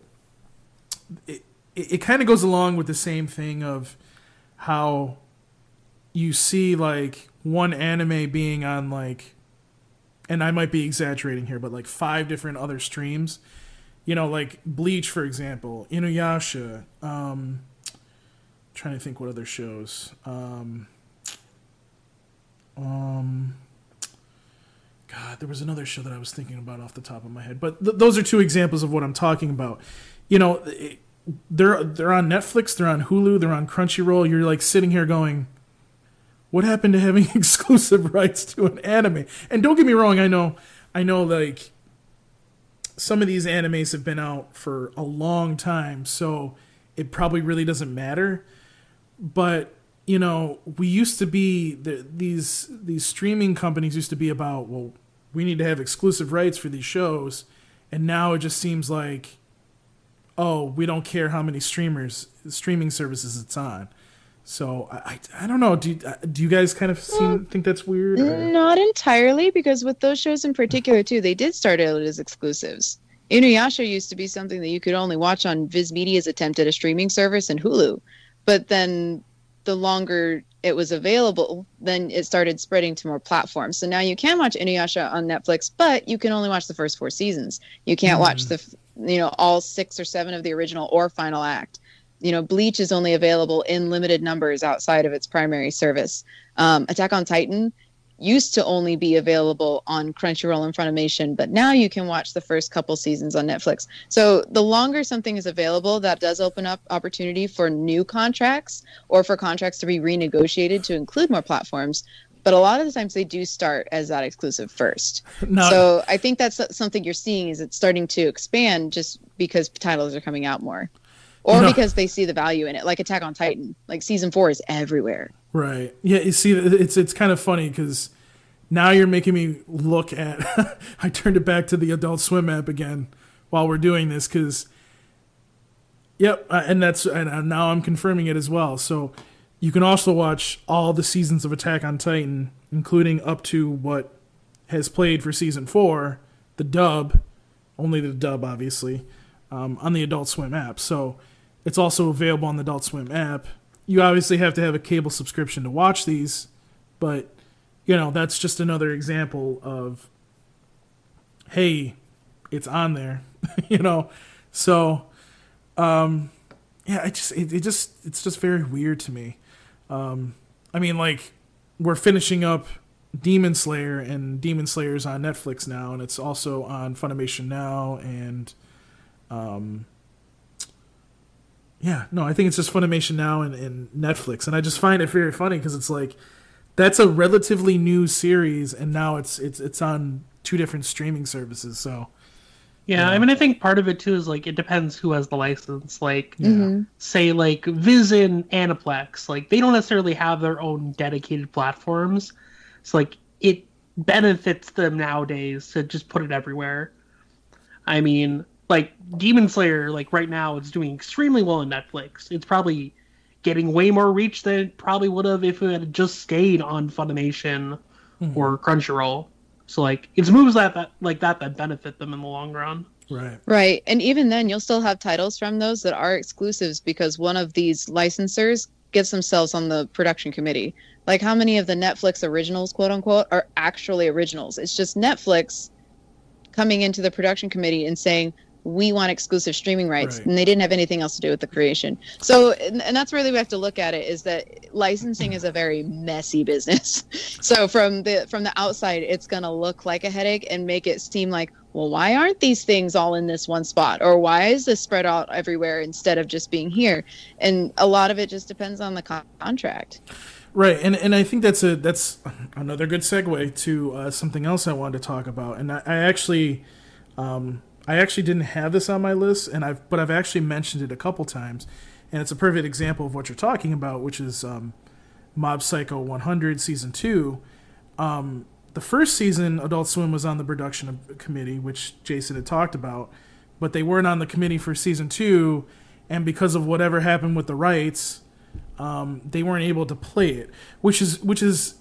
S1: it it, it kind of goes along with the same thing of how you see like one anime being on like and I might be exaggerating here, but like five different other streams. You know, like Bleach, for example, Inuyasha. Um, trying to think what other shows. Um, um, God, there was another show that I was thinking about off the top of my head, but th- those are two examples of what I'm talking about. You know, they're they're on Netflix, they're on Hulu, they're on Crunchyroll. You're like sitting here going, what happened to having exclusive rights to an anime? And don't get me wrong, I know, I know, like some of these animes have been out for a long time, so it probably really doesn't matter. But you know, we used to be the, these these streaming companies used to be about well, we need to have exclusive rights for these shows, and now it just seems like, oh, we don't care how many streamers streaming services it's on. So I, I, I don't know. Do you, uh, do you guys kind of seem, think that's weird? or-
S3: Not entirely, because with those shows in particular too, they did start out as exclusives. Inuyasha used to be something that you could only watch on Viz Media's attempt at a streaming service and Hulu, but then the longer it was available, then it started spreading to more platforms. So now you can watch Inuyasha on Netflix, but you can only watch the first four seasons. You can't watch the, you know, all six or seven of the original or final act. You know, Bleach is only available in limited numbers outside of its primary service. Um, Attack on Titan used to only be available on Crunchyroll and Funimation, but now you can watch the first couple seasons on Netflix. So the longer something is available, that does open up opportunity for new contracts or for contracts to be renegotiated to include more platforms. But a lot of the times they do start as that exclusive first. So I think that's something you're seeing is it's starting to expand just because titles are coming out more. Or
S1: No.
S3: because they see the value in it, like Attack on Titan. Like season four is everywhere.
S1: Right. Yeah. You see, it's it's kind of funny because now you're making me look at. I turned it back to the Adult Swim app again while we're doing this because. Yep, uh, and that's and uh, now I'm confirming it as well. So you can also watch all the seasons of Attack on Titan, including up to what has played for season four, the dub, only the dub, obviously, um, on the Adult Swim app. So it's also available on the Adult Swim app. You obviously have to have a cable subscription to watch these, but you know that's just another example of hey, it's on there, you know. So, um, yeah, it just it, it just it's just very weird to me. Um, I mean, like we're finishing up Demon Slayer, and Demon Slayer is on Netflix now, and it's also on Funimation now, and um, yeah, no, I think it's just Funimation now and, and Netflix, and I just find it very funny because it's like that's a relatively new series, and now it's it's it's on two different streaming services. So
S2: Yeah, I mean, I think part of it too is like it depends who has the license. Like,
S1: yeah,
S2: say, like Viz and Aniplex, like they don't necessarily have their own dedicated platforms. So, like, it benefits them nowadays to just put it everywhere. I mean, like Demon Slayer, like right now, it's doing extremely well on Netflix. It's probably getting way more reach than it probably would have if it had just stayed on Funimation mm-hmm. or Crunchyroll. So, like, it's moves that, that like that that benefit them in the long run.
S1: right,
S3: Right. And even then, you'll still have titles from those that are exclusives because one of these licensors gets themselves on the production committee. Like, how many of the Netflix originals, quote unquote, are actually originals? It's just Netflix coming into the production committee and saying, we want exclusive streaming rights.
S1: Right.
S3: And they didn't have anything else to do with the creation. So, and, and that's really we have to look at it is that licensing is a very messy business. so from the from the outside, it's going to look like a headache and make it seem like, well, why aren't these things all in this one spot? Or why is this spread out everywhere instead of just being here? And a lot of it just depends on the con- contract.
S1: right, and and I think that's a that's another good segue to uh, something else I wanted to talk about, and I, I actually. Um, I actually didn't have this on my list, and I've but I've actually mentioned it a couple times, and it's a perfect example of what you're talking about, which is um, Mob Psycho 100 season two. Um, the first season, Adult Swim was on the production committee, which Jason had talked about, but they weren't on the committee for season two, and because of whatever happened with the rights, um, they weren't able to play it, which is which is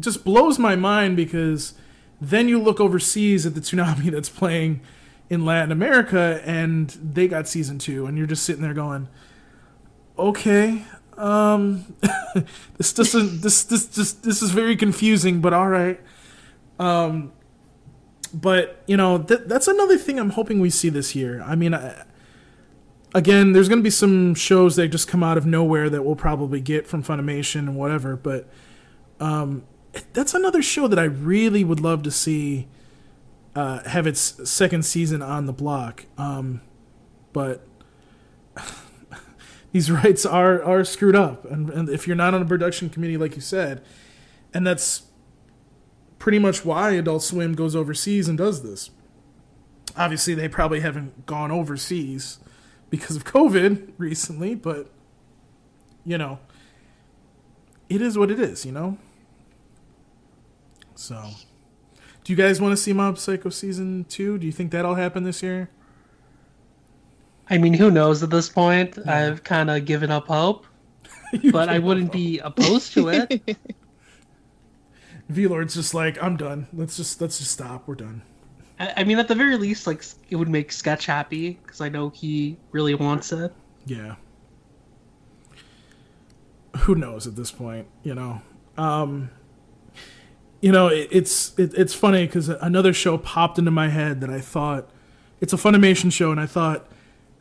S1: just blows my mind because then you look overseas at the Toonami that's playing in Latin America and they got season two, and you're just sitting there going, okay, um, this doesn't this this just this is very confusing, but all right. Um, but you know th- that's another thing I'm hoping we see this year. I mean, I, again, there's going to be some shows that just come out of nowhere that we'll probably get from Funimation and whatever, but um, that's another show that I really would love to see uh, have its second season on the block. Um, but these rights are are screwed up, and, and if you're not on a production committee, like you said, and that's pretty much why Adult Swim goes overseas and does this. Obviously, they probably haven't gone overseas because of COVID recently, but you know, it is what it is, you know. So, do you guys want to see Mob Psycho season two? Do you think that'll happen this year?
S2: I mean, who knows at this point? I've kind of given up hope, but I wouldn't be opposed to it.
S1: V Lord's just like, I'm done. Let's just let's just stop. We're done.
S2: I, I mean, at the very least, like it would make Sketch happy because I know he really wants it.
S1: Yeah. Who knows at this point? You know. Um, you know, it, it's it, it's funny because another show popped into my head that I thought it's a Funimation show, and I thought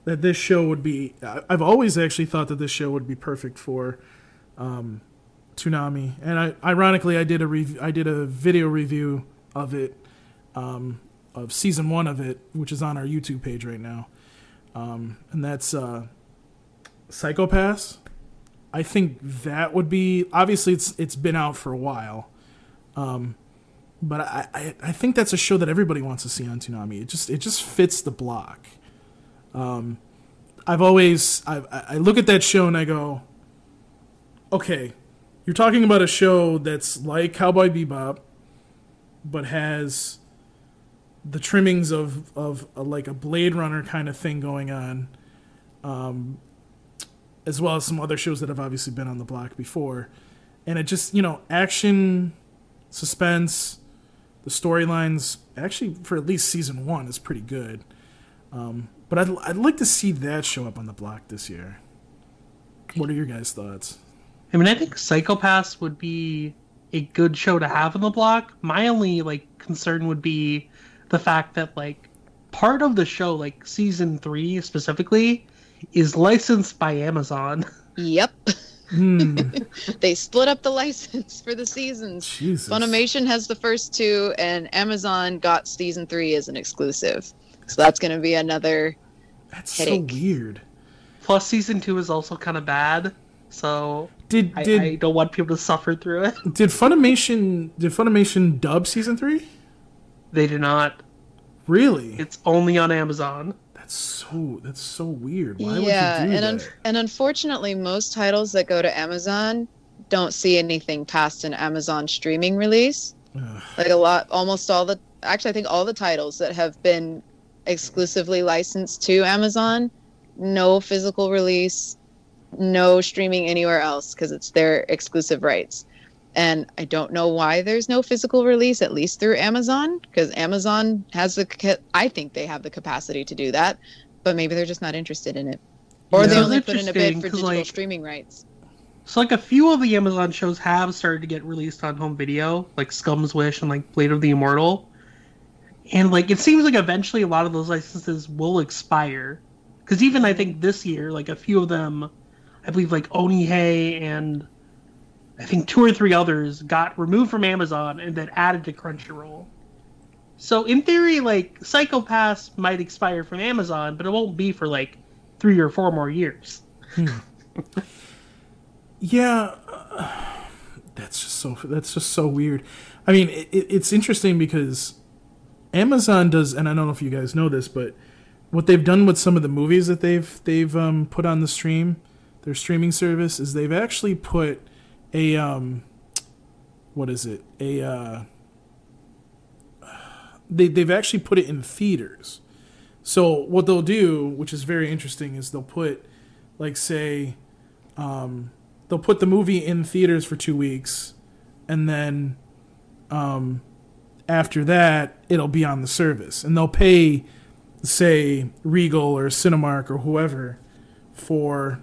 S1: that this show would be. I've always actually thought that this show would be perfect for um, Toonami, and I ironically I did a rev- I did a video review of it, um, of season one of it, which is on our YouTube page right now, um, and that's uh, Psycho-Pass. I think that would be obviously it's it's been out for a while, um, but I, I I think that's a show that everybody wants to see on Toonami. It just it just fits the block. Um, I've always I I look at that show and I go, okay, you're talking about a show that's like Cowboy Bebop, but has the trimmings of of a, like a Blade Runner kind of thing going on, um, as well as some other shows that have obviously been on the block before, and it just you know action, suspense, the storylines actually for at least season one is pretty good, um, but I'd I'd like to see that show up on the block this year. What are your guys' thoughts?
S2: I mean, I think Psycho-Pass would be a good show to have on the block. My only like concern would be the fact that like part of the show, like season three specifically, is licensed by Amazon.
S3: Yep.
S1: Mm,
S3: they split up the license for the seasons.
S1: Jesus.
S3: Funimation has the first two, and Amazon got season three as an exclusive. So that's going to be another.
S1: That's
S3: headache.
S1: so weird.
S2: Plus, season two is also kind of bad, so
S1: Did
S2: I,
S1: did
S2: I don't want people to suffer through it.
S1: did Funimation did Funimation dub season three?
S2: They do not.
S1: Really?
S2: It's only on Amazon.
S1: That's so that's so weird. Why
S3: yeah,
S1: would you do
S3: and
S1: that?
S3: un- and unfortunately, most titles that go to Amazon don't see anything past an Amazon streaming release.
S1: Ugh.
S3: Like a lot, almost all the actually, I think all the titles that have been exclusively licensed to Amazon, no physical release, no streaming anywhere else because it's their exclusive rights. And I don't know why there's no physical release, at least through Amazon, because Amazon has the, I think they have the capacity to do that, but maybe they're just not interested in it. Or they
S2: Yeah.
S3: only put in a bid for digital
S2: like-
S3: streaming rights.
S2: So, like, a few of the Amazon shows have started to get released on home video, like Scum's Wish and, like, Blade of the Immortal. And, like, it seems like eventually a lot of those licenses will expire. Because even, I think, this year, like, a few of them, I believe, like, Onihei and I think two or three others got removed from Amazon and then added to Crunchyroll. So, in theory, like, Psycho Pass might expire from Amazon, but it won't be for, like, three or four more years.
S1: Yeah, uh, that's just so that's just so weird. I mean, it- it's interesting because Amazon does, and I don't know if you guys know this, but what they've done with some of the movies that they've they've um, put on the stream, their streaming service, is they've actually put a um, what is it a uh, they they've actually put it in theaters. So what they'll do, which is very interesting, is they'll put like say um, they'll put the movie in theaters for two weeks, and then um, after that it'll be on the service, and they'll pay, say Regal or Cinemark or whoever, for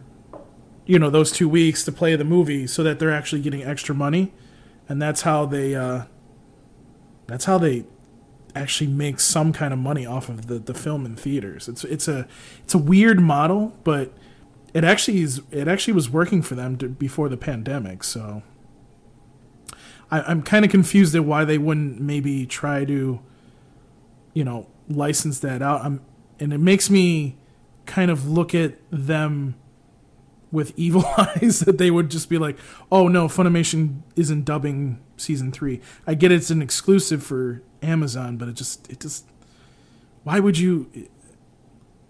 S1: you know those two weeks to play the movie, so that they're actually getting extra money, and that's how they uh, that's how they actually make some kind of money off of the, the film in theaters. It's it's a it's a weird model, but it actually is it actually was working for them to, before the pandemic so. I, i'm kind of confused at why they wouldn't maybe try to you know license that out. I'm, and it makes me kind of look at them with evil eyes that they would just be like oh no funimation isn't dubbing season three i get it's an exclusive for amazon but it just it just why would you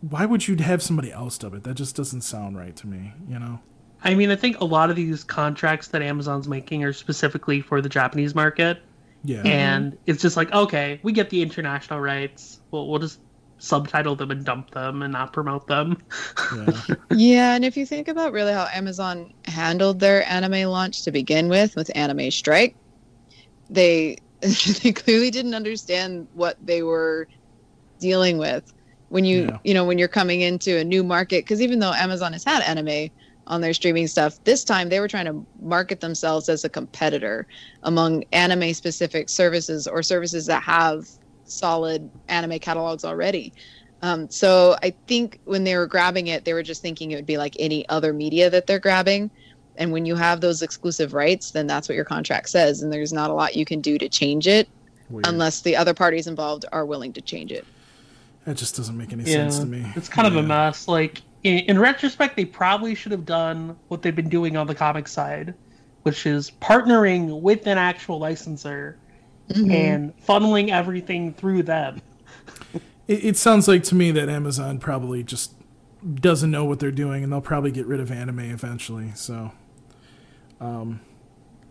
S1: why would you have somebody else dub it? That just doesn't sound right to me, you know?
S2: I mean, I think a lot of these contracts that Amazon's making are specifically for the Japanese market,
S1: Yeah.
S2: and it's just like, okay, we get the international rights. We'll we'll just subtitle them and dump them and not promote them.
S1: yeah.
S3: Yeah, and if you think about really how Amazon handled their anime launch to begin with, with Anime Strike, they they clearly didn't understand what they were dealing with when you
S1: Yeah.
S3: you know when you're coming into a new market. Because even though Amazon has had anime on their streaming stuff, this time they were trying to market themselves as a competitor among anime specific services or services that have solid anime catalogs already. Um, so I think when they were grabbing it, they were just thinking it would be like any other media that they're grabbing. And when you have those exclusive rights, then that's what your contract says, and there's not a lot you can do to change it
S1: Weird.
S3: unless the other parties involved are willing to change it.
S1: that just doesn't make any
S2: Yeah,
S1: sense to me.
S2: It's kind of a mess. Like in, in retrospect, they probably should have done what they've been doing on the comic side, which is partnering with an actual licensor and funneling everything through them.
S1: It, it sounds like to me that Amazon probably just doesn't know what they're doing, and they'll probably get rid of anime eventually. So, um,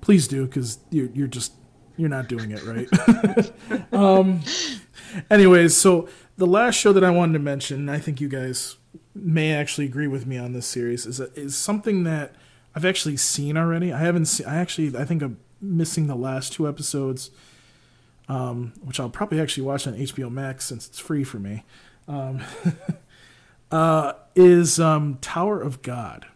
S1: please do because you're you're just you're not doing it right. um, anyways, so the last show that I wanted to mention, I think you guys may actually agree with me on this series, is is something that I've actually seen already. I haven't seen. I actually I think I'm missing the last two episodes um, which I'll probably actually watch on HBO Max since it's free for me, um, uh, is um, Tower of God.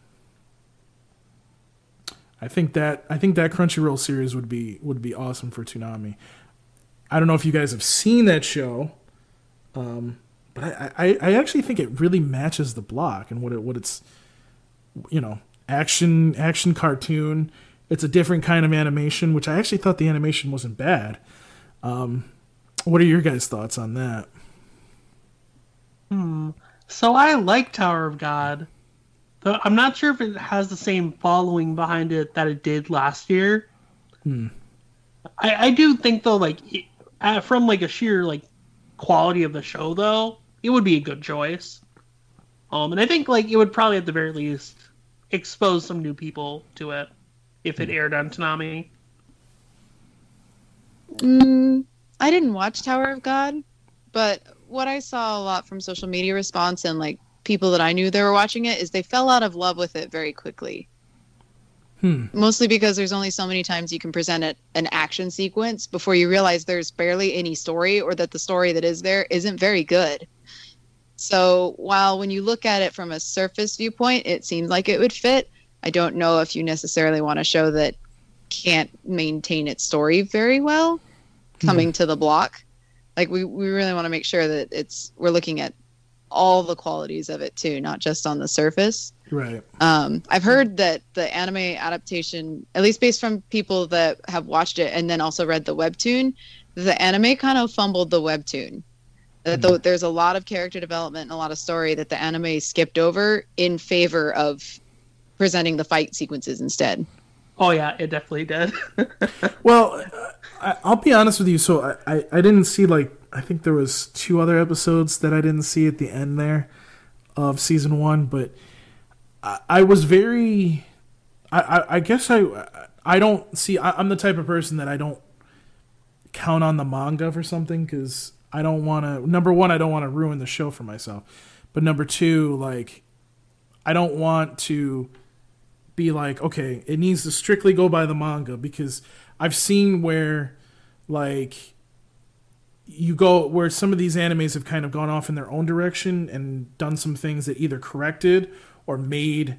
S1: I think that I think that Crunchyroll series would be would be awesome for Toonami. I don't know if you guys have seen that show, um, but I, I, I actually think it really matches the block and what it what it's you know action action cartoon. It's a different kind of animation, which I actually thought the animation wasn't bad. Um, what are your guys' thoughts on that?
S2: So I like Tower of God. Though I'm not sure if it has the same following behind it that it did last year. I, I do think though, like it, uh, from like a sheer like quality of the show, though, it would be a good choice. Um, and I think like it would probably at the very least expose some new people to it if it aired on Toonami.
S3: Mm, I didn't watch Tower of God, but what I saw a lot from social media response and like people that I knew they were watching it is they fell out of love with it very quickly.
S1: Hmm.
S3: Mostly because there's only so many times you can present it, an action sequence before you realize there's barely any story or that the story that is there isn't very good. So while when you look at it from a surface viewpoint, it seems like it would fit. I don't know if you necessarily want a show that can't maintain its story very well coming to the block. Like we, we really want to make sure that it's we're looking at all the qualities of it too, not just on the surface.
S1: Right.
S3: Um, I've heard that the anime adaptation, at least based from people that have watched it and then also read the webtoon, the anime kind of fumbled the webtoon. That though there's a lot of character development and a lot of story that the anime skipped over in favor of presenting the fight sequences instead.
S2: Oh yeah, it definitely did.
S1: Well, I, I'll be honest with you. So I, I, I didn't see like I think there was two other episodes that I didn't see at the end there of season one, but I, I was very. I, I, I guess I I don't see. I, I'm the type of person that I don't count on the manga for something because I don't want to. Number one, I don't want to ruin the show for myself, but number two, like I don't want to be like, okay, it needs to strictly go by the manga because I've seen where like you go where some of these animes have kind of gone off in their own direction and done some things that either corrected or made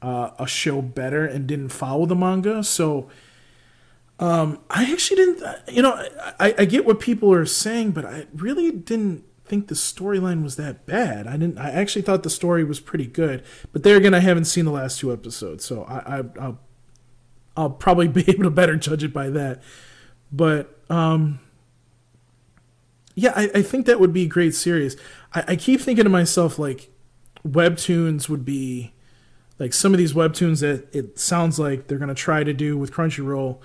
S1: uh, a show better and didn't follow the manga. So um, I actually didn't, you know, I, I get what people are saying, but I really didn't think the storyline was that bad. I didn't. I actually thought the story was pretty good. But there again, I haven't seen the last two episodes, so I, I I'll I'll probably be able to better judge it by that. But um, yeah, I, I think that would be a great series. I, I keep thinking to myself like webtoons would be like some of these webtoons that it sounds like they're gonna try to do with Crunchyroll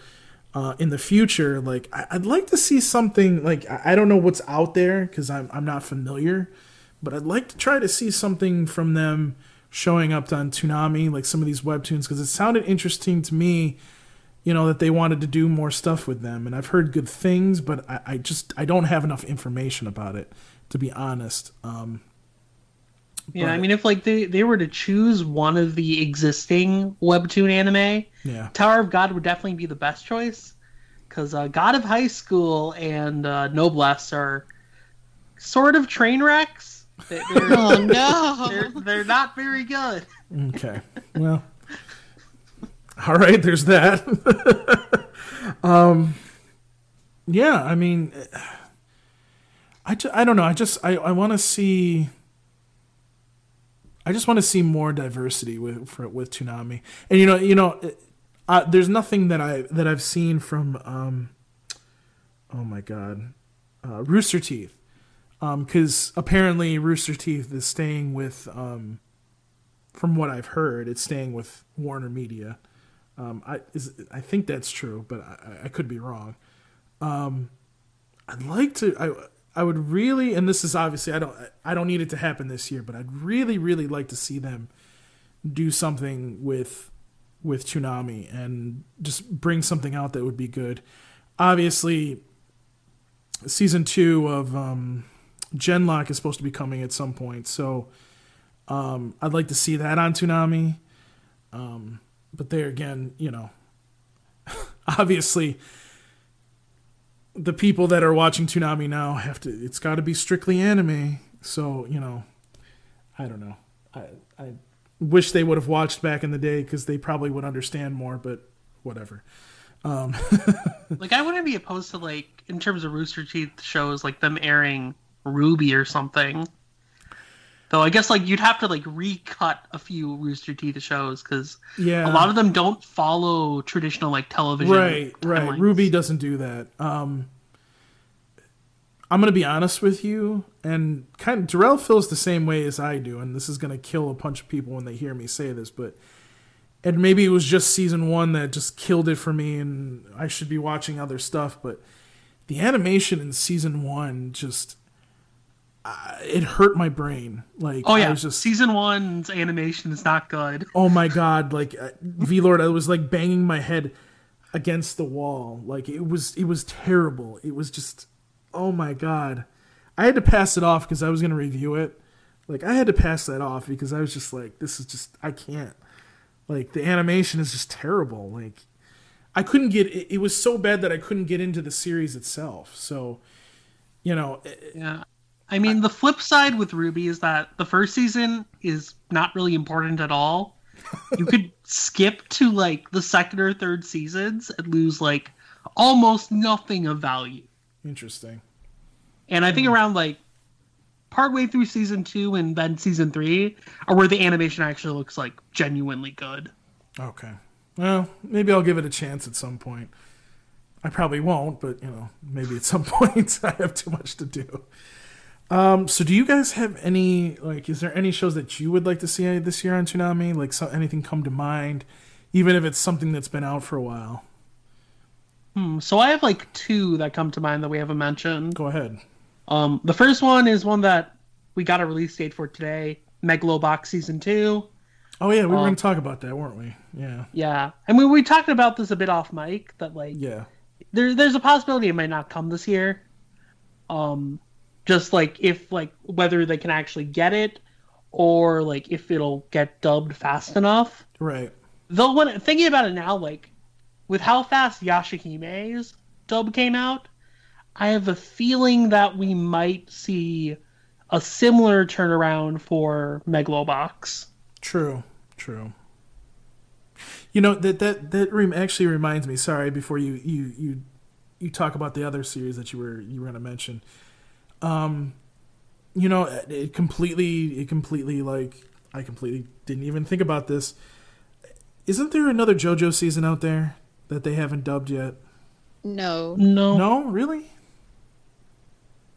S1: uh, in the future. Like I, I'd like to see something like I, I don't know what's out there because I'm I'm not familiar, but I'd like to try to see something from them showing up on Toonami, like some of these webtoons, because it sounded interesting to me. You know that they wanted to do more stuff with them, and I've heard good things, but I, I just I don't have enough information about it to be honest. Um,
S2: yeah, I mean, if like they they were to choose one of the existing webtoon anime,
S1: yeah,
S2: Tower of God would definitely be the best choice because uh, God of High School and uh, Noblesse are sort of train wrecks. They- They're,
S3: Oh no!
S2: they're, they're not very good.
S1: Okay. Well. All right. There's that. um. Yeah. I mean, I just, I don't know. I just I I want to see. I just want to see more diversity with for, with Toonami, and you know, you know, there's nothing that I that I've seen from, um, oh my god, uh, Rooster Teeth, because apparently Rooster Teeth is staying with, um, from what I've heard, it's staying with Warner Media. Um, I is, I think that's true, but I, I could be wrong. Um, I'd like to. I I would really, and this is obviously I don't I don't need it to happen this year, but I'd really really like to see them do something with with Toonami and just bring something out that would be good. Obviously, season two of um, Genlock is supposed to be coming at some point, so um, I'd like to see that on Toonami. Um, but there again, you know, obviously, the people that are watching Toonami now have to. It's got to be strictly anime. So you know, I don't know. I I wish they would have watched back in the day because they probably would understand more. But whatever. Um,
S2: Like I wouldn't be opposed to like in terms of Rooster Teeth shows like them airing RWBY or something. Though I guess like you'd have to like recut a few Rooster Teeth shows because
S1: Yeah.
S2: a lot of them don't follow traditional like television.
S1: right right RWBY doesn't do that um i'm gonna be honest with you and kind of Darrell feels the same way as i do and this is gonna kill a bunch of people when they hear me say this but and maybe it was just season one that just killed it for me and i should be watching other stuff but the animation in season one just it hurt my brain. Like
S2: Oh
S1: I
S2: yeah,
S1: was just
S2: season one's animation is not good.
S1: oh my god like uh, V Lord i was like banging my head against the wall. Like it was it was terrible. It was just oh my god. I had to pass it off because i was going to review it. Like i had to pass that off because i was just like this is just i can't. Like the animation is just terrible. Like i couldn't get it, it was so bad that i couldn't get into the series itself. So you know it-
S2: Yeah. I mean, the flip side with RWBY is that the first season is not really important at all. You could skip to like the second or third seasons and lose like almost nothing of value.
S1: interesting
S2: And I think hmm. around like partway through season two and then season three are where the animation actually looks like genuinely good.
S1: Okay. Well, maybe I'll give it a chance at some point. I probably won't, but you know, maybe at some point I have too much to do. Um, so do you guys have any like is there any shows that you would like to see this year on Toonami? Like so, anything come to mind, even if it's something that's been out for a while?
S2: Hmm, so I have like two that come to mind that we haven't mentioned.
S1: Go ahead.
S2: Um, the first one is one that we got a release date for today, Megalobox season two.
S1: Oh yeah, we were
S2: Um,
S1: going to talk about that, weren't we? Yeah.
S2: Yeah, and mean we talked about this a bit off mic that like
S1: Yeah.
S2: there there's a possibility it might not come this year. Um, just like if like whether they can actually get it, or like if it'll get dubbed fast enough.
S1: Right.
S2: Though when thinking about it now, like with how fast Yashahime's dub came out, I have a feeling that we might see a similar turnaround for Megalobox.
S1: True, true. You know that that that rem- actually reminds me. Sorry, before you you you you talk about the other series that you were you were going to mention. Um, you know, it- it completely it completely like I completely didn't even think about this. Isn't there another JoJo season out there that they haven't dubbed yet?
S3: No,
S2: No,
S1: No, really?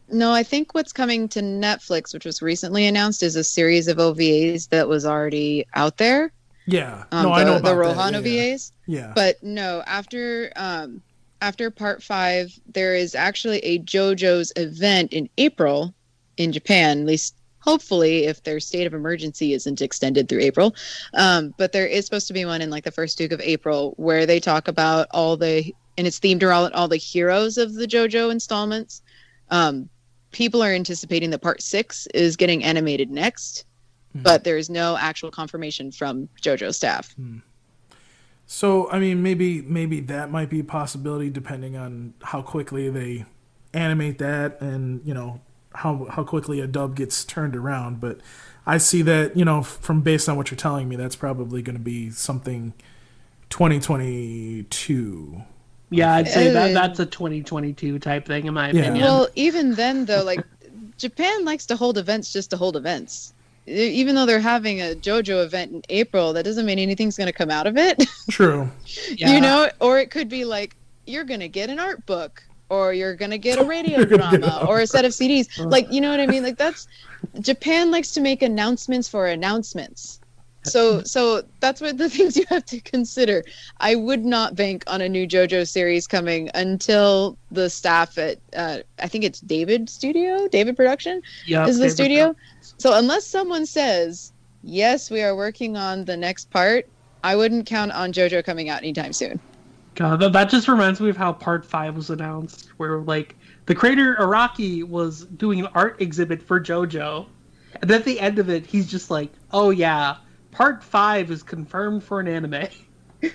S3: no. I think what's coming to Netflix, which was recently announced, is a series of OVAs that was already out there.
S1: Yeah.
S3: Um,
S1: no,
S3: the,
S1: I know
S3: the Rohan
S1: that. Yeah,
S3: OVAs.
S1: Yeah.
S3: But no, after um, after part five, there is actually a JoJo's event in April in Japan. At least, hopefully, if their state of emergency isn't extended through April. Um, but there is supposed to be one in like the first week of April where they talk about all the and it's themed around all the heroes of the JoJo installments. Um, people are anticipating that part six is getting animated next.
S1: Hmm.
S3: But there is no actual confirmation from JoJo staff.
S1: So I mean, maybe maybe that might be a possibility depending on how quickly they animate that, and you know how how quickly a dub gets turned around. But I see that you know from based on what you're telling me, that's probably going to be something 2022.
S2: yeah, I'd say that that's a 2022 type thing in my
S1: Yeah.
S2: opinion.
S3: Well, even then, though, like Japan likes to hold events just to hold events. Even though they're having a JoJo event in April, that doesn't mean anything's going to come out of it.
S1: True.
S2: Yeah.
S3: you know, or it could be like you're going to get an art book, or you're going to get a radio
S1: You're gonna get
S3: drama, or a set of CDs. Uh. Like, you know what I mean? Like that's Japan likes to make announcements for announcements. So, so that's what the things you have to consider. I would not bank on a new JoJo series coming until the staff at, uh, I think it's David Studio, David Production,
S2: Yep,
S3: is the
S2: favorite
S3: studio. So unless someone says, yes, we are working on the next part, I wouldn't count on JoJo coming out anytime soon.
S2: God, that, that just reminds me of how Part Five was announced, where like the creator Araki was doing an art exhibit for JoJo, and then at the end of it, he's just like, "Oh yeah, Part Five is confirmed for an anime."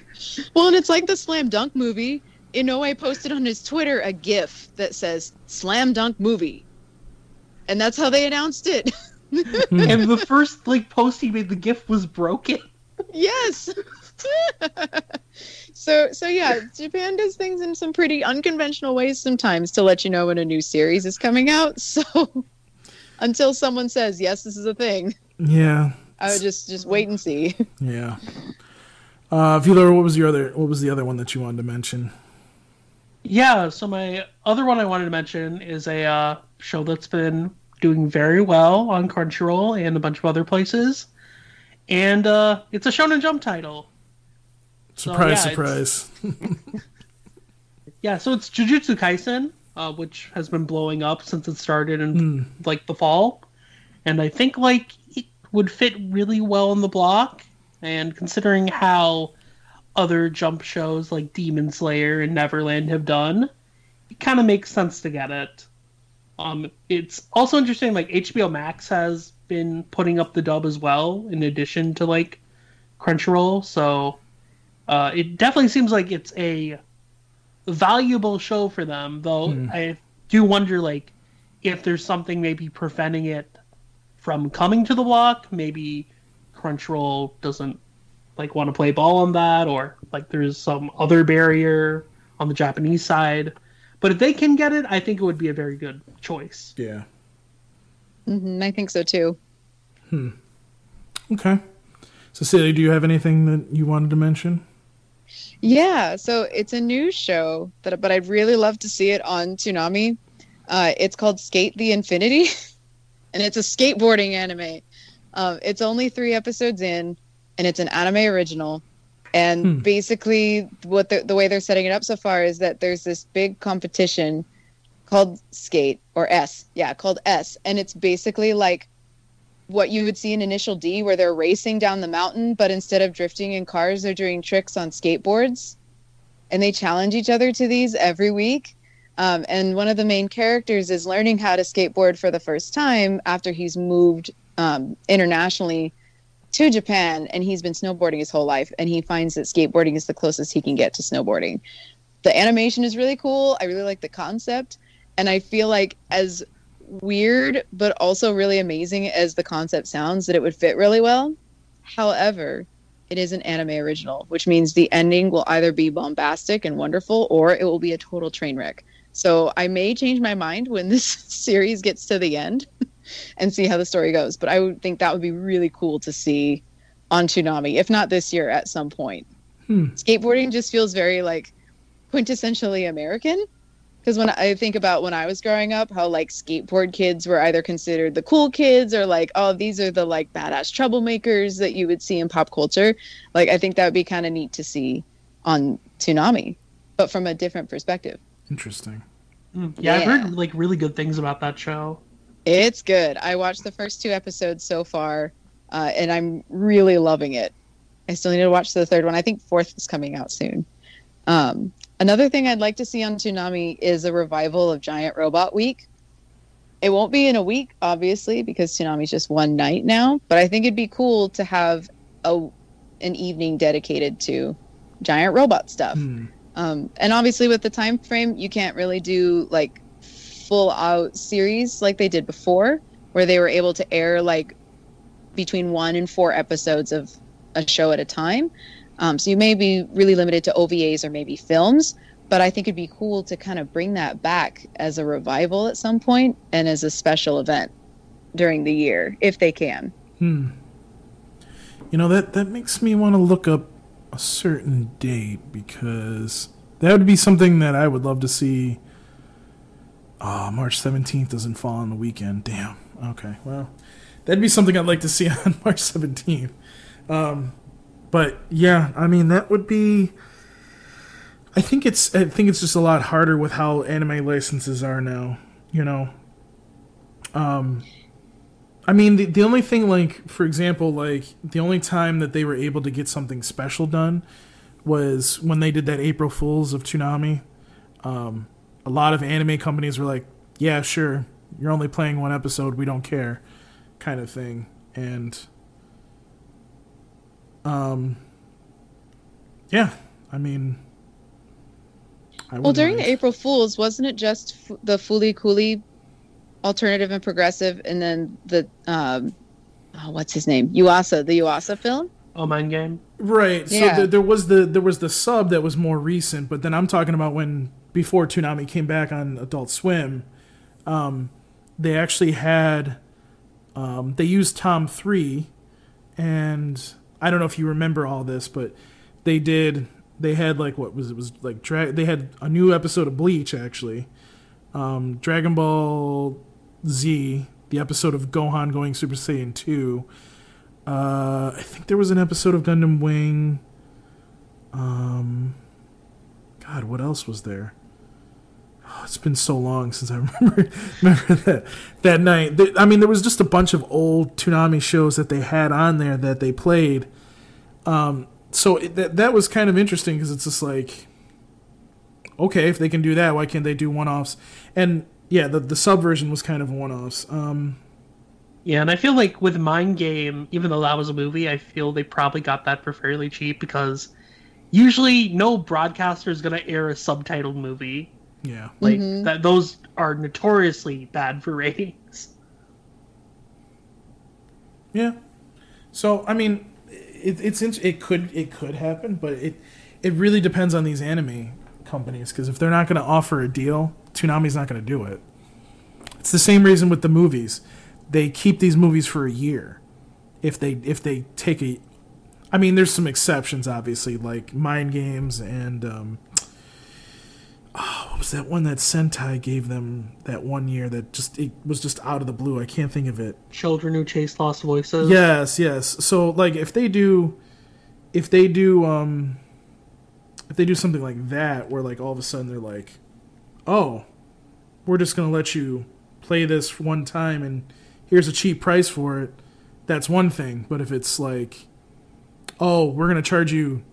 S3: Well, and it's like the Slam Dunk movie. Inoue posted on his Twitter a GIF that says "Slam Dunk movie," and that's how they announced it.
S2: and the first like post he made, the GIF was broken.
S3: yes. so, so yeah, Japan does things in some pretty unconventional ways sometimes to let you know when a new series is coming out. So, until someone says yes, this is a thing.
S1: Yeah,
S3: I would just just wait and see.
S1: yeah. Uh, Vila, what was your other? What was the other one that you wanted to mention?
S2: Yeah, so my other one I wanted to mention is a uh, show that's been doing very well on Crunchyroll and a bunch of other places, and uh, it's a Shonen Jump title.
S1: Surprise,
S2: yeah,
S1: surprise.
S2: Yeah, so it's Jujutsu Kaisen, uh, which has been blowing up since it started in like the fall, and I think like it would fit really well in the block. And considering how other jump shows like Demon Slayer and Neverland have done, it kind of makes sense to get it. Um, it's also interesting. Like HBO Max has been putting up the dub as well, in addition to like Crunchyroll. So uh, it definitely seems like it's a valuable show for them. Though I do wonder, like, if there's something maybe preventing it from coming to the block. Maybe Crunchyroll doesn't like want to play ball on that, or like there's some other barrier on the Japanese side. But if they can get it, I think it would be a very good choice.
S1: yeah.
S3: hmm I think so too.
S1: Okay. So, Celia, do you have anything that you wanted to mention?
S3: Yeah, so it's a new show that, but I'd really love to see it on Toonami. Uh, it's called SK8 the Infinity, and it's a skateboarding anime. Um, it's only three episodes in, and it's an anime original. And
S1: Hmm.
S3: basically, what the, the way they're setting it up so far is that there's this big competition called Skate or S, yeah, called S, and it's basically like what you would see in Initial D, where they're racing down the mountain, but instead of drifting in cars, they're doing tricks on skateboards. And they challenge each other to these every week. Um, and one of the main characters is learning how to skateboard for the first time after he's moved um, internationally to Japan and he's been snowboarding his whole life. And he finds that skateboarding is the closest he can get to snowboarding. The animation is really cool. I really like the concept. And I feel like, as weird but also really amazing as the concept sounds that it would fit really well however it is an anime original which means the ending will either be bombastic and wonderful or it will be a total train wreck so i may change my mind when this series gets to the end and see how the story goes but i would think that would be really cool to see on Toonami, if not this year at some point
S1: Hmm.
S3: skateboarding just feels very like quintessentially american because when I think about when I was growing up, how like skateboard kids were either considered the cool kids or like, oh, these are the like badass troublemakers that you would see in pop culture. Like, I think that would be kind of neat to see on Toonami, but from a different perspective.
S1: Interesting.
S2: Mm, Yeah, I've heard like really good things about that show.
S3: It's good. I watched the first two episodes so far, uh, and I'm really loving it. I still need to watch the third one. I think fourth is coming out soon. Um, another thing I'd like to see on Toonami is a revival of Giant Robot Week. It won't be in a week, obviously, because Toonami's just one night now. But I think it'd be cool to have a an evening dedicated to giant robot stuff.
S1: Hmm.
S3: Um, and obviously, with the time frame, you can't really do like full out series like they did before, where they were able to air like between one and four episodes of a show at a time. Um, so you may be really limited to OVAs or maybe films, but I think it'd be cool to kind of bring that back as a revival at some point and as a special event during the year if they can.
S1: Hmm. You know that that makes me want to look up a certain date because that would be something that I would love to see. Ah, March seventeenth doesn't fall on the weekend. Damn. Okay. Well, that'd be something I'd like to see on March seventeenth. Um, but yeah, I mean that would be. I think it's I think it's just a lot harder with how anime licenses are now. You know. Um. I mean, the, the only thing, like, for example, like, the only time that they were able to get something special done was when they did that April Fools of Toonami. Um, a lot of anime companies were like, yeah, sure, you're only playing one episode, we don't care, kind of thing. And, um, yeah, I mean, I
S3: Well, during
S1: mind.
S3: the April Fools, wasn't it just f- the FLCL alternative and progressive, and then the um, oh, what's his name, Yuasa, the Yuasa film?
S2: Oh, mind game.
S1: Right. So
S3: Yeah.
S1: there, there was the there was the sub that was more recent, but then I'm talking about when before Toonami came back on Adult Swim, um, they actually had Um, they used Tom three, and I don't know if you remember all this, but they did. They had like what was it was like dra- they had a new episode of Bleach actually, um, Dragon Ball Z, the episode of Gohan going Super Saiyan two. Uh, I think there was an episode of Gundam Wing. Um, God, what else was there? Oh, it's been so long since I remember remember that that night. I mean, there was just a bunch of old Toonami shows that they had on there that they played. Um, so it, that that was kind of interesting because it's just like, okay, if they can do that, why can't they do one-offs? And yeah, the the sub version was kind of one-offs. Um,
S2: Yeah, and I feel like with Mind Game, even though that was a movie, I feel they probably got that for fairly cheap because usually no broadcaster is going to air a subtitled movie.
S1: yeah,
S2: Like that, those are notoriously bad for ratings.
S1: Yeah. So I mean, it, it's it could it could happen, but it it really depends on these anime companies because if they're not going to offer a deal, Toonami's not going to do it. It's the same reason with the movies; they keep these movies for a year. If they if they take a, I mean, there's some exceptions, obviously, like Mind Games and um, oh, what was that one that Sentai gave them that one year that just it was just out of the blue. I can't think of it.
S2: Children who chase lost voices.
S1: Yes, yes. So like if they do if they do um if they do something like that where like all of a sudden they're like, "Oh, we're just going to let you play this one time and here's a cheap price for it." That's one thing, but if it's like, "Oh, we're going to charge you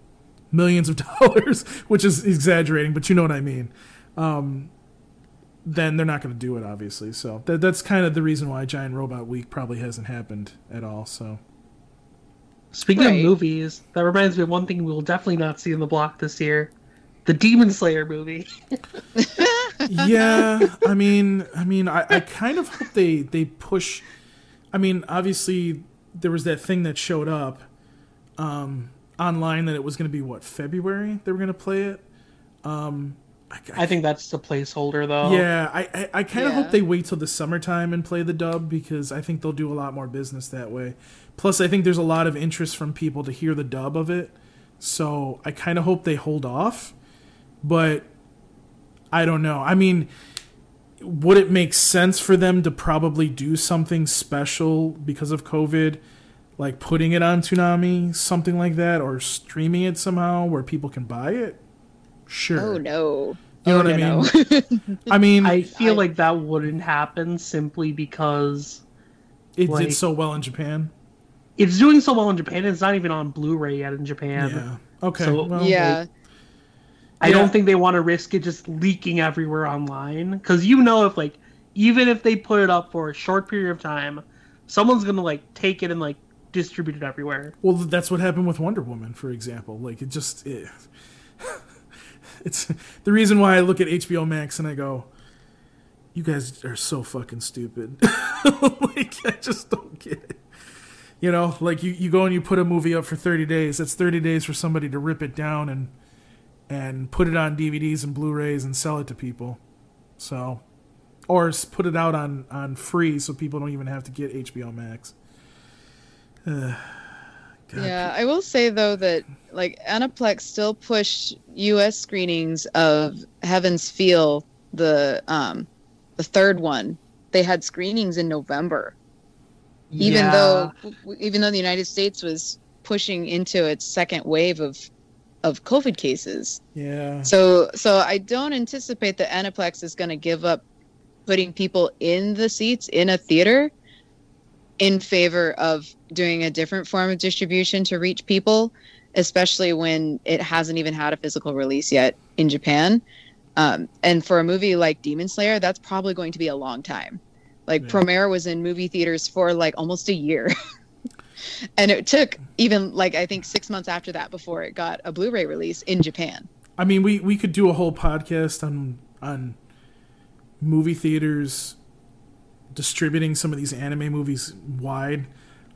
S1: millions of dollars," which is exaggerating, but you know what I mean. Um then they're not going to do it obviously. So that that's kind of the reason why Giant Robot Week probably hasn't happened at all, so
S2: Speaking
S3: Right.
S2: of movies, that reminds me of one thing we will definitely not see in the block this year: the Demon Slayer movie.
S1: yeah, I mean, I mean, I, I kind of hope they they push. I mean, obviously there was that thing that showed up um, online that it was going to be what February they were going to play it. Um, I,
S2: I think that's the placeholder, though.
S1: yeah, I I, I kind of
S3: Yeah.
S1: hope they wait till the summertime and play the dub because I think they'll do a lot more business that way. Plus, I think there's a lot of interest from people to hear the dub of it, so I kind of hope they hold off. But I don't know. I mean, would it make sense for them to probably do something special because of COVID, like putting it on Toonami, something like that, or streaming it somehow where people can buy it? Sure.
S3: Oh no.
S1: You know
S3: oh,
S1: what I mean?
S3: no.
S1: I mean,
S2: I feel
S3: I-
S2: like that wouldn't happen simply because
S1: it
S2: like-
S1: did so well in Japan.
S2: it's doing so well in Japan. It's not even on Blu-ray yet in Japan.
S1: Yeah. Okay.
S2: So-
S1: well,
S3: yeah.
S2: I
S1: Yeah.
S2: don't think they want to risk it just leaking everywhere online because you know if like even if they put it up for a short period of time, someone's gonna like take it and like distribute it everywhere.
S1: Well, that's what happened with Wonder Woman, for example. Like it just it, it's the reason why I look at HBO Max and I go, "You guys are so fucking stupid." like I just don't get it. You know, like you, you go and you put a movie up for 30 days. That's 30 days for somebody to rip it down and and put it on DVDs and Blu-rays and sell it to people. So, or put it out on on free so people don't even have to get HBO Max. Uh, God,
S3: Yeah, I will say though that like Aniplex still pushed U.S. screenings of Heaven's Feel, the um, the third one. They had screenings in November, even
S2: Yeah.
S3: though even though the United States was pushing into its second wave of of COVID cases.
S1: Yeah.
S3: So so I don't anticipate that Aniplex is going to give up putting people in the seats in a theater in favor of doing a different form of distribution to reach people, especially when it hasn't even had a physical release yet in Japan. Um, and for a movie like Demon Slayer, that's probably going to be a long time. Like
S1: Yeah.
S3: Premiere was in movie theaters for like almost a year. and it took even like I think 6 months after that before it got a Blu-ray release in Japan.
S1: I mean, we we could do a whole podcast on on movie theaters distributing some of these anime movies wide.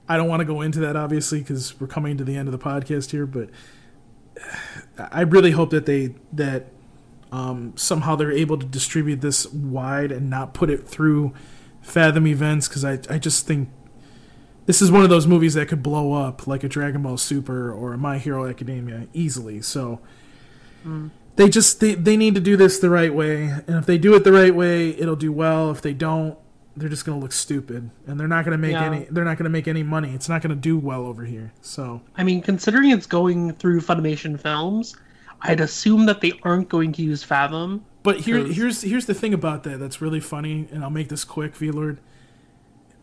S1: I don't want to go into that obviously because we're coming to the end of the podcast here, but I really hope that they that um, somehow they're able to distribute this wide and not put it through Fathom events because I I just think this is one of those movies that could blow up like a Dragon Ball Super or a My Hero Academia easily. So they just they, they need to do this the right way, and if they do it the right way, it'll do well. If they don't, they're just gonna look stupid, and they're not gonna make
S2: Yeah.
S1: any they're not gonna make any money. It's not gonna do well over here. So
S2: I mean, considering it's going through Funimation Films, I'd assume that they aren't going to use Fathom.
S1: But here,
S2: Because-
S1: here's here's the thing about that that's really funny, and I'll make this quick, V Lord.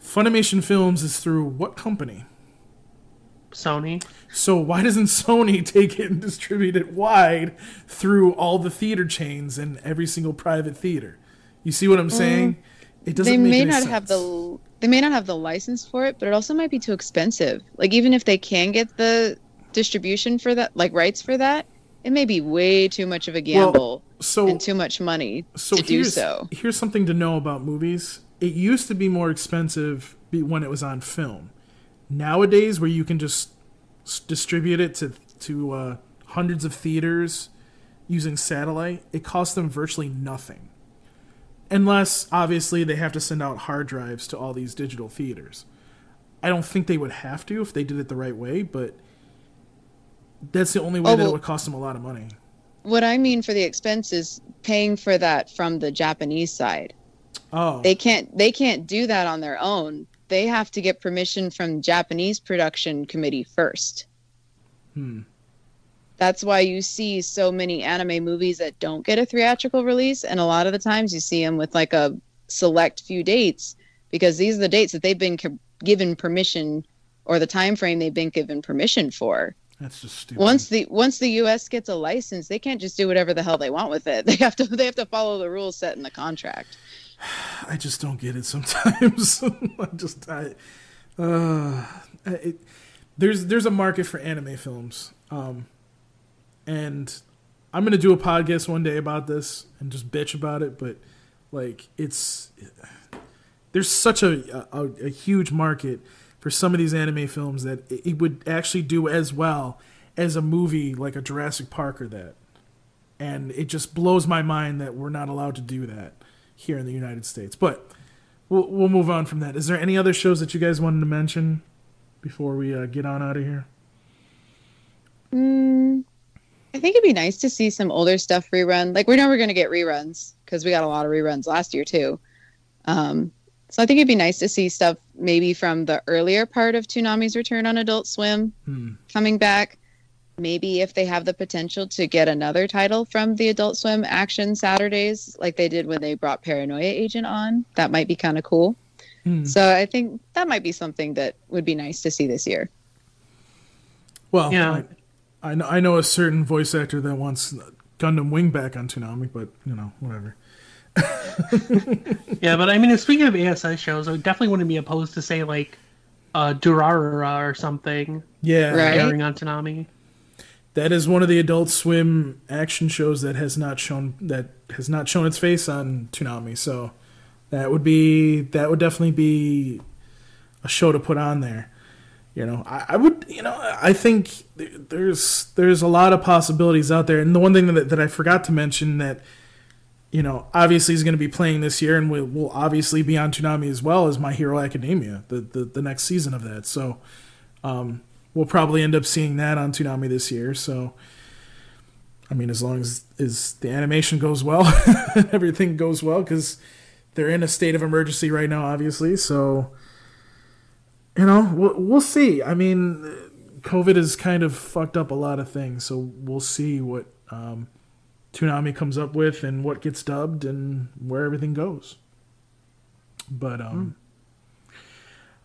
S1: Funimation Films is through what company?
S2: Sony.
S1: So why doesn't Sony take it and distribute it wide through all the theater chains and every single private theater? You see what I'm mm, saying? It doesn't
S3: they
S1: make
S3: may
S1: any
S3: not
S1: sense.
S3: have the they may not have the license for it, but it also might be too expensive. Like even if they can get the distribution for that, like rights for that, it may be way too much of a gamble
S1: so
S3: and too much money
S1: so
S3: to do
S1: here's,
S3: so.
S1: Here's something to know about movies. It used to be more expensive when it was on film. Nowadays, where you can just distribute it to to uh, hundreds of theaters using satellite, it costs them virtually nothing. Unless, obviously, they have to send out hard drives to all these digital theaters. I don't think they would have to if they did it the right way, but that's the only way
S3: Oh,
S1: that it would cost them a lot of money.
S3: What I mean for the expense is paying for that from the Japanese side.
S1: Oh,
S3: They can't they can't do that on their own. They have to get permission from Japanese production committee first.
S1: Hmm.
S3: That's why you see so many anime movies that don't get a theatrical release and a lot of the times you see them with like a select few dates because these are the dates that they've been co- given permission or the time frame they've been given permission for.
S1: that's just stupid.
S3: Once the once the US gets a license, they can't just do whatever the hell they want with it. They have to they have to follow the rules set in the contract.
S1: I just don't get it sometimes. I just I, uh, it, there's there's a market for anime films, um, and I'm gonna do a podcast one day about this and just bitch about it. But like, it's there's such a a, a huge market for some of these anime films that it, it would actually do as well as a movie like a Jurassic Park or that. And it just blows my mind that we're not allowed to do that here in the United States. But we'll we'll move on from that. Is there any other shows that you guys wanted to mention before we uh, get on out of here?
S3: Mm, I think it'd be nice to see some older stuff rerun. Like we know we're never going to get reruns because we got a lot of reruns last year too. Um, so I think it'd be nice to see stuff maybe from the earlier part of Toonami's return on Adult Swim
S1: Hmm.
S3: coming back. Maybe if they have the potential to get another title from the Adult Swim Action Saturdays, like they did when they brought Paranoia Agent on, that might be kind of cool.
S1: Hmm.
S3: So I think that might be something that would be nice to see this year.
S1: Well,
S2: Yeah.
S1: I, I know I know a certain voice actor that wants Gundam Wing back on Toonami, but you know whatever.
S2: Yeah, but I mean, speaking of ASI shows, I definitely wouldn't be opposed to say like uh, Durarara or something
S1: Yeah,
S3: Right.
S2: airing on Toonami.
S1: That is one of the Adult Swim action shows that has not shown that has not shown its face on Toonami. So that would be that would definitely be a show to put on there. You know, I, I would, you know, I think there's there's a lot of possibilities out there. And the one thing that, that I forgot to mention that, you know, obviously is going to be playing this year and will, will obviously be on Toonami as well as My Hero Academia, the, the, the next season of that. So um, we'll probably end up seeing that on Toonami this year. So, I mean, as long as, as the animation goes well everything goes well, because they're in a state of emergency right now, obviously. So, you know, we'll, we'll see. I mean, COVID has kind of fucked up a lot of things, so we'll see what um, Toonami comes up with and what gets dubbed and where everything goes. But um,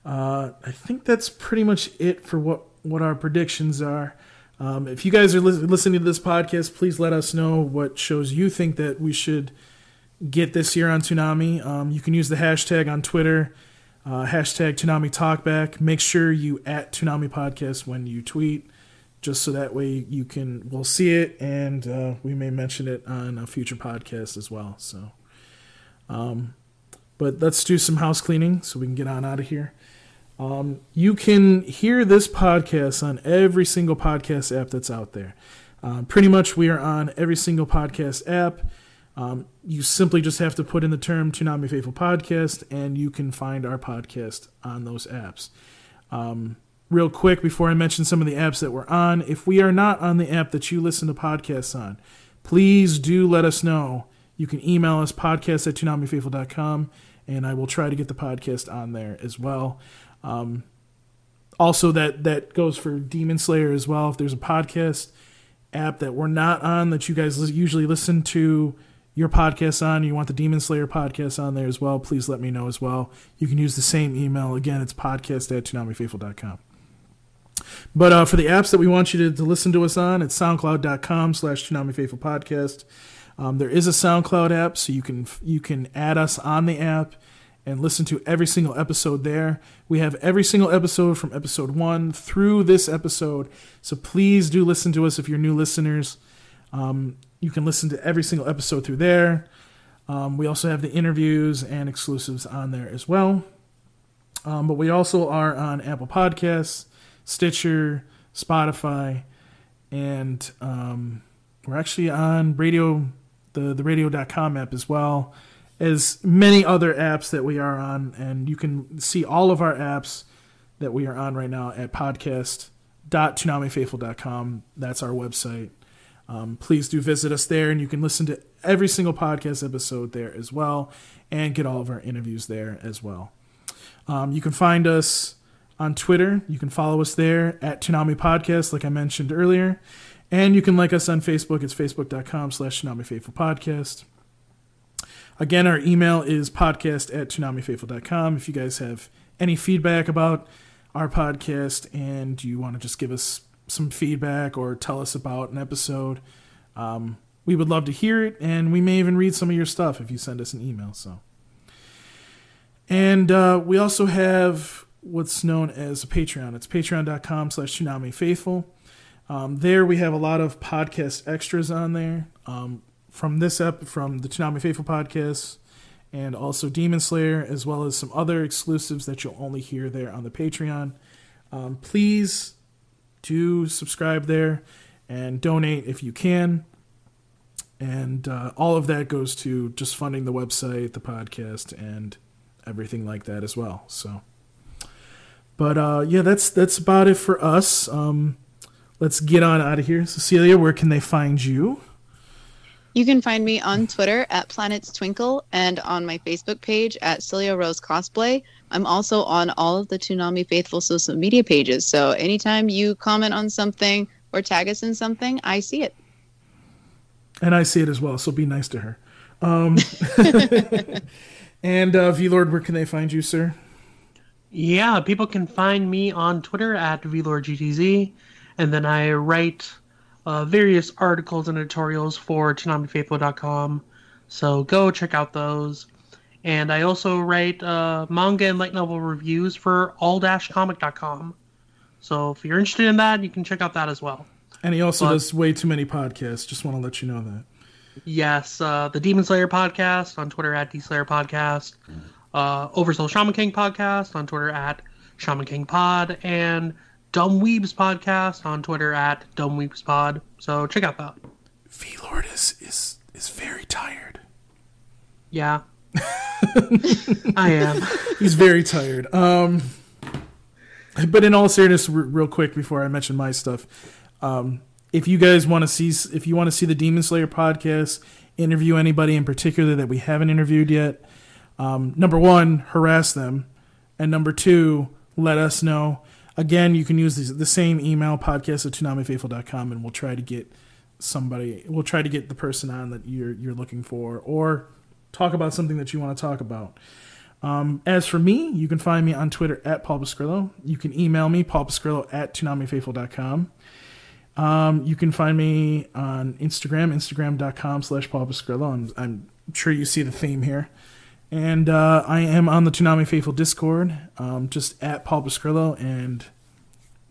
S1: uh, I think that's pretty much it for what what our predictions are. Um, if you guys are lis- listening to this podcast, please let us know what shows you think that we should get this year on Toonami. Um, you can use the hashtag on Twitter, uh, hashtag Toonami Talkback. Make sure you at Toonami Podcast when you tweet, just so that way you can we'll see it and uh, we may mention it on a future podcast as well. So, um, but let's do some house cleaning so we can get on out of here. Um, you can hear this podcast on every single podcast app that's out there. Um, pretty much, we are on every single podcast app. Um, you simply just have to put in the term Toonami Faithful Podcast, and you can find our podcast on those apps. Um, real quick before I mention some of the apps that we're on, if we are not on the app that you listen to podcasts on, please do let us know. You can email us podcast at toonamifaithful.com and I will try to get the podcast on there as well. Um, also, that that goes for Demon Slayer as well. If there's a podcast app that we're not on that you guys usually listen to your podcast on, you want the Demon Slayer podcast on there as well, please let me know as well. You can use the same email. Again, it's podcast at toonamifaithful.com. But uh, for the apps that we want you to, to listen to us on, it's soundcloud.com slash Toonami Podcast. Um, there is a SoundCloud app, so you can you can add us on the app and listen to every single episode there. We have every single episode from episode one through this episode, so please do listen to us if you're new listeners. Um, you can listen to every single episode through there. Um, we also have the interviews and exclusives on there as well. Um, but we also are on Apple Podcasts, Stitcher, Spotify, and um, we're actually on radio, the the radio.com app as well as many other apps that we are on. And you can see all of our apps that we are on right now at podcast.toonamifaithful.com. That's our website. Um, please do visit us there, and you can listen to every single podcast episode there as well, and get all of our interviews there as well. Um, you can find us on Twitter. You can follow us there at Toonami Podcast, like I mentioned earlier. And you can like us on Facebook. It's facebook.com slash Toonami Faithful Podcast. Again, our email is podcast at toonamifaithful.com. If you guys have any feedback about our podcast and you want to just give us some feedback or tell us about an episode, um, we would love to hear it. And we may even read some of your stuff if you send us an email. So, And uh, we also have what's known as a Patreon. It's patreon.com slash Toonami Faithful. Um, there we have a lot of podcast extras on there. Um, from this ep from the Toonami Faithful podcast and also Demon Slayer, as well as some other exclusives that you'll only hear there on the Patreon. Um, please do subscribe there and donate if you can. And uh, all of that goes to just funding the website, the podcast, and everything like that as well. So, but uh, yeah, that's that's about it for us. Um, let's get on out of here. Cecilia, where can they find you?
S3: You can find me on Twitter at Planets Twinkle and on my Facebook page at Celia Rose Cosplay. I'm also on all of the Toonami Faithful social media pages. So anytime you comment on something or tag us in something, I see it.
S1: And I see it as well. So be nice to her. Um, and uh, Lord, where can they find you, sir?
S2: Yeah, people can find me on Twitter at VLordGTZ. And then I write uh, various articles and editorials for ToonamiFaithful.com. So go check out those. And I also write uh, manga and light novel reviews for all-comic.com. So if you're interested in that, you can check out that as well.
S1: And he also but, does way too many podcasts. Just want to let you know that.
S2: Yes, uh, the Demon Slayer podcast on Twitter at D Slayer Podcast, uh, Oversoul Shaman King podcast on Twitter at Shaman King Pod, and Dumb Weebs podcast on Twitter at Dumb Weebs Pod. So check out that.
S1: V Lord is is is very tired.
S2: Yeah. I am.
S1: He's very tired. Um but in all seriousness, r- real quick before I mention my stuff, um, if you guys want to see, if you want to see the Demon Slayer podcast, interview anybody in particular that we haven't interviewed yet, um, number one, harass them, and number two, let us know. Again, you can use the, the same email, podcast at toonamifaithful.com, and we'll try to get somebody, we'll try to get the person on that you're, you're looking for, or talk about something that you want to talk about. Um, as for me, you can find me on Twitter at Paul Pascrillo. You can email me, paulpascrillo at toonamifaithful.com. Um, you can find me on Instagram, instagram.com slash Paul Pascrillo. I'm, I'm sure you see the theme here. And uh, I am on the Toonami Faithful Discord, um, just at Paul Pascrillo, and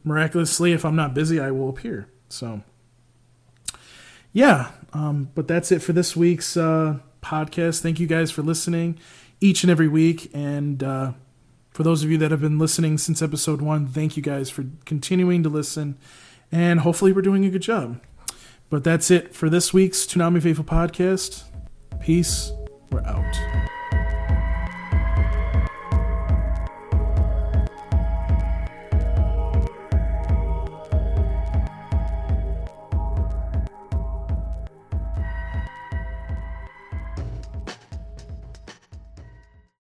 S1: miraculously, if I'm not busy, I will appear. So, yeah, um, but that's it for this week's uh, podcast. Thank you guys for listening each and every week. And uh, for those of you that have been listening since episode one, thank you guys for continuing to listen. And hopefully, we're doing a good job. But that's it for this week's Toonami Faithful podcast. Peace. We're out.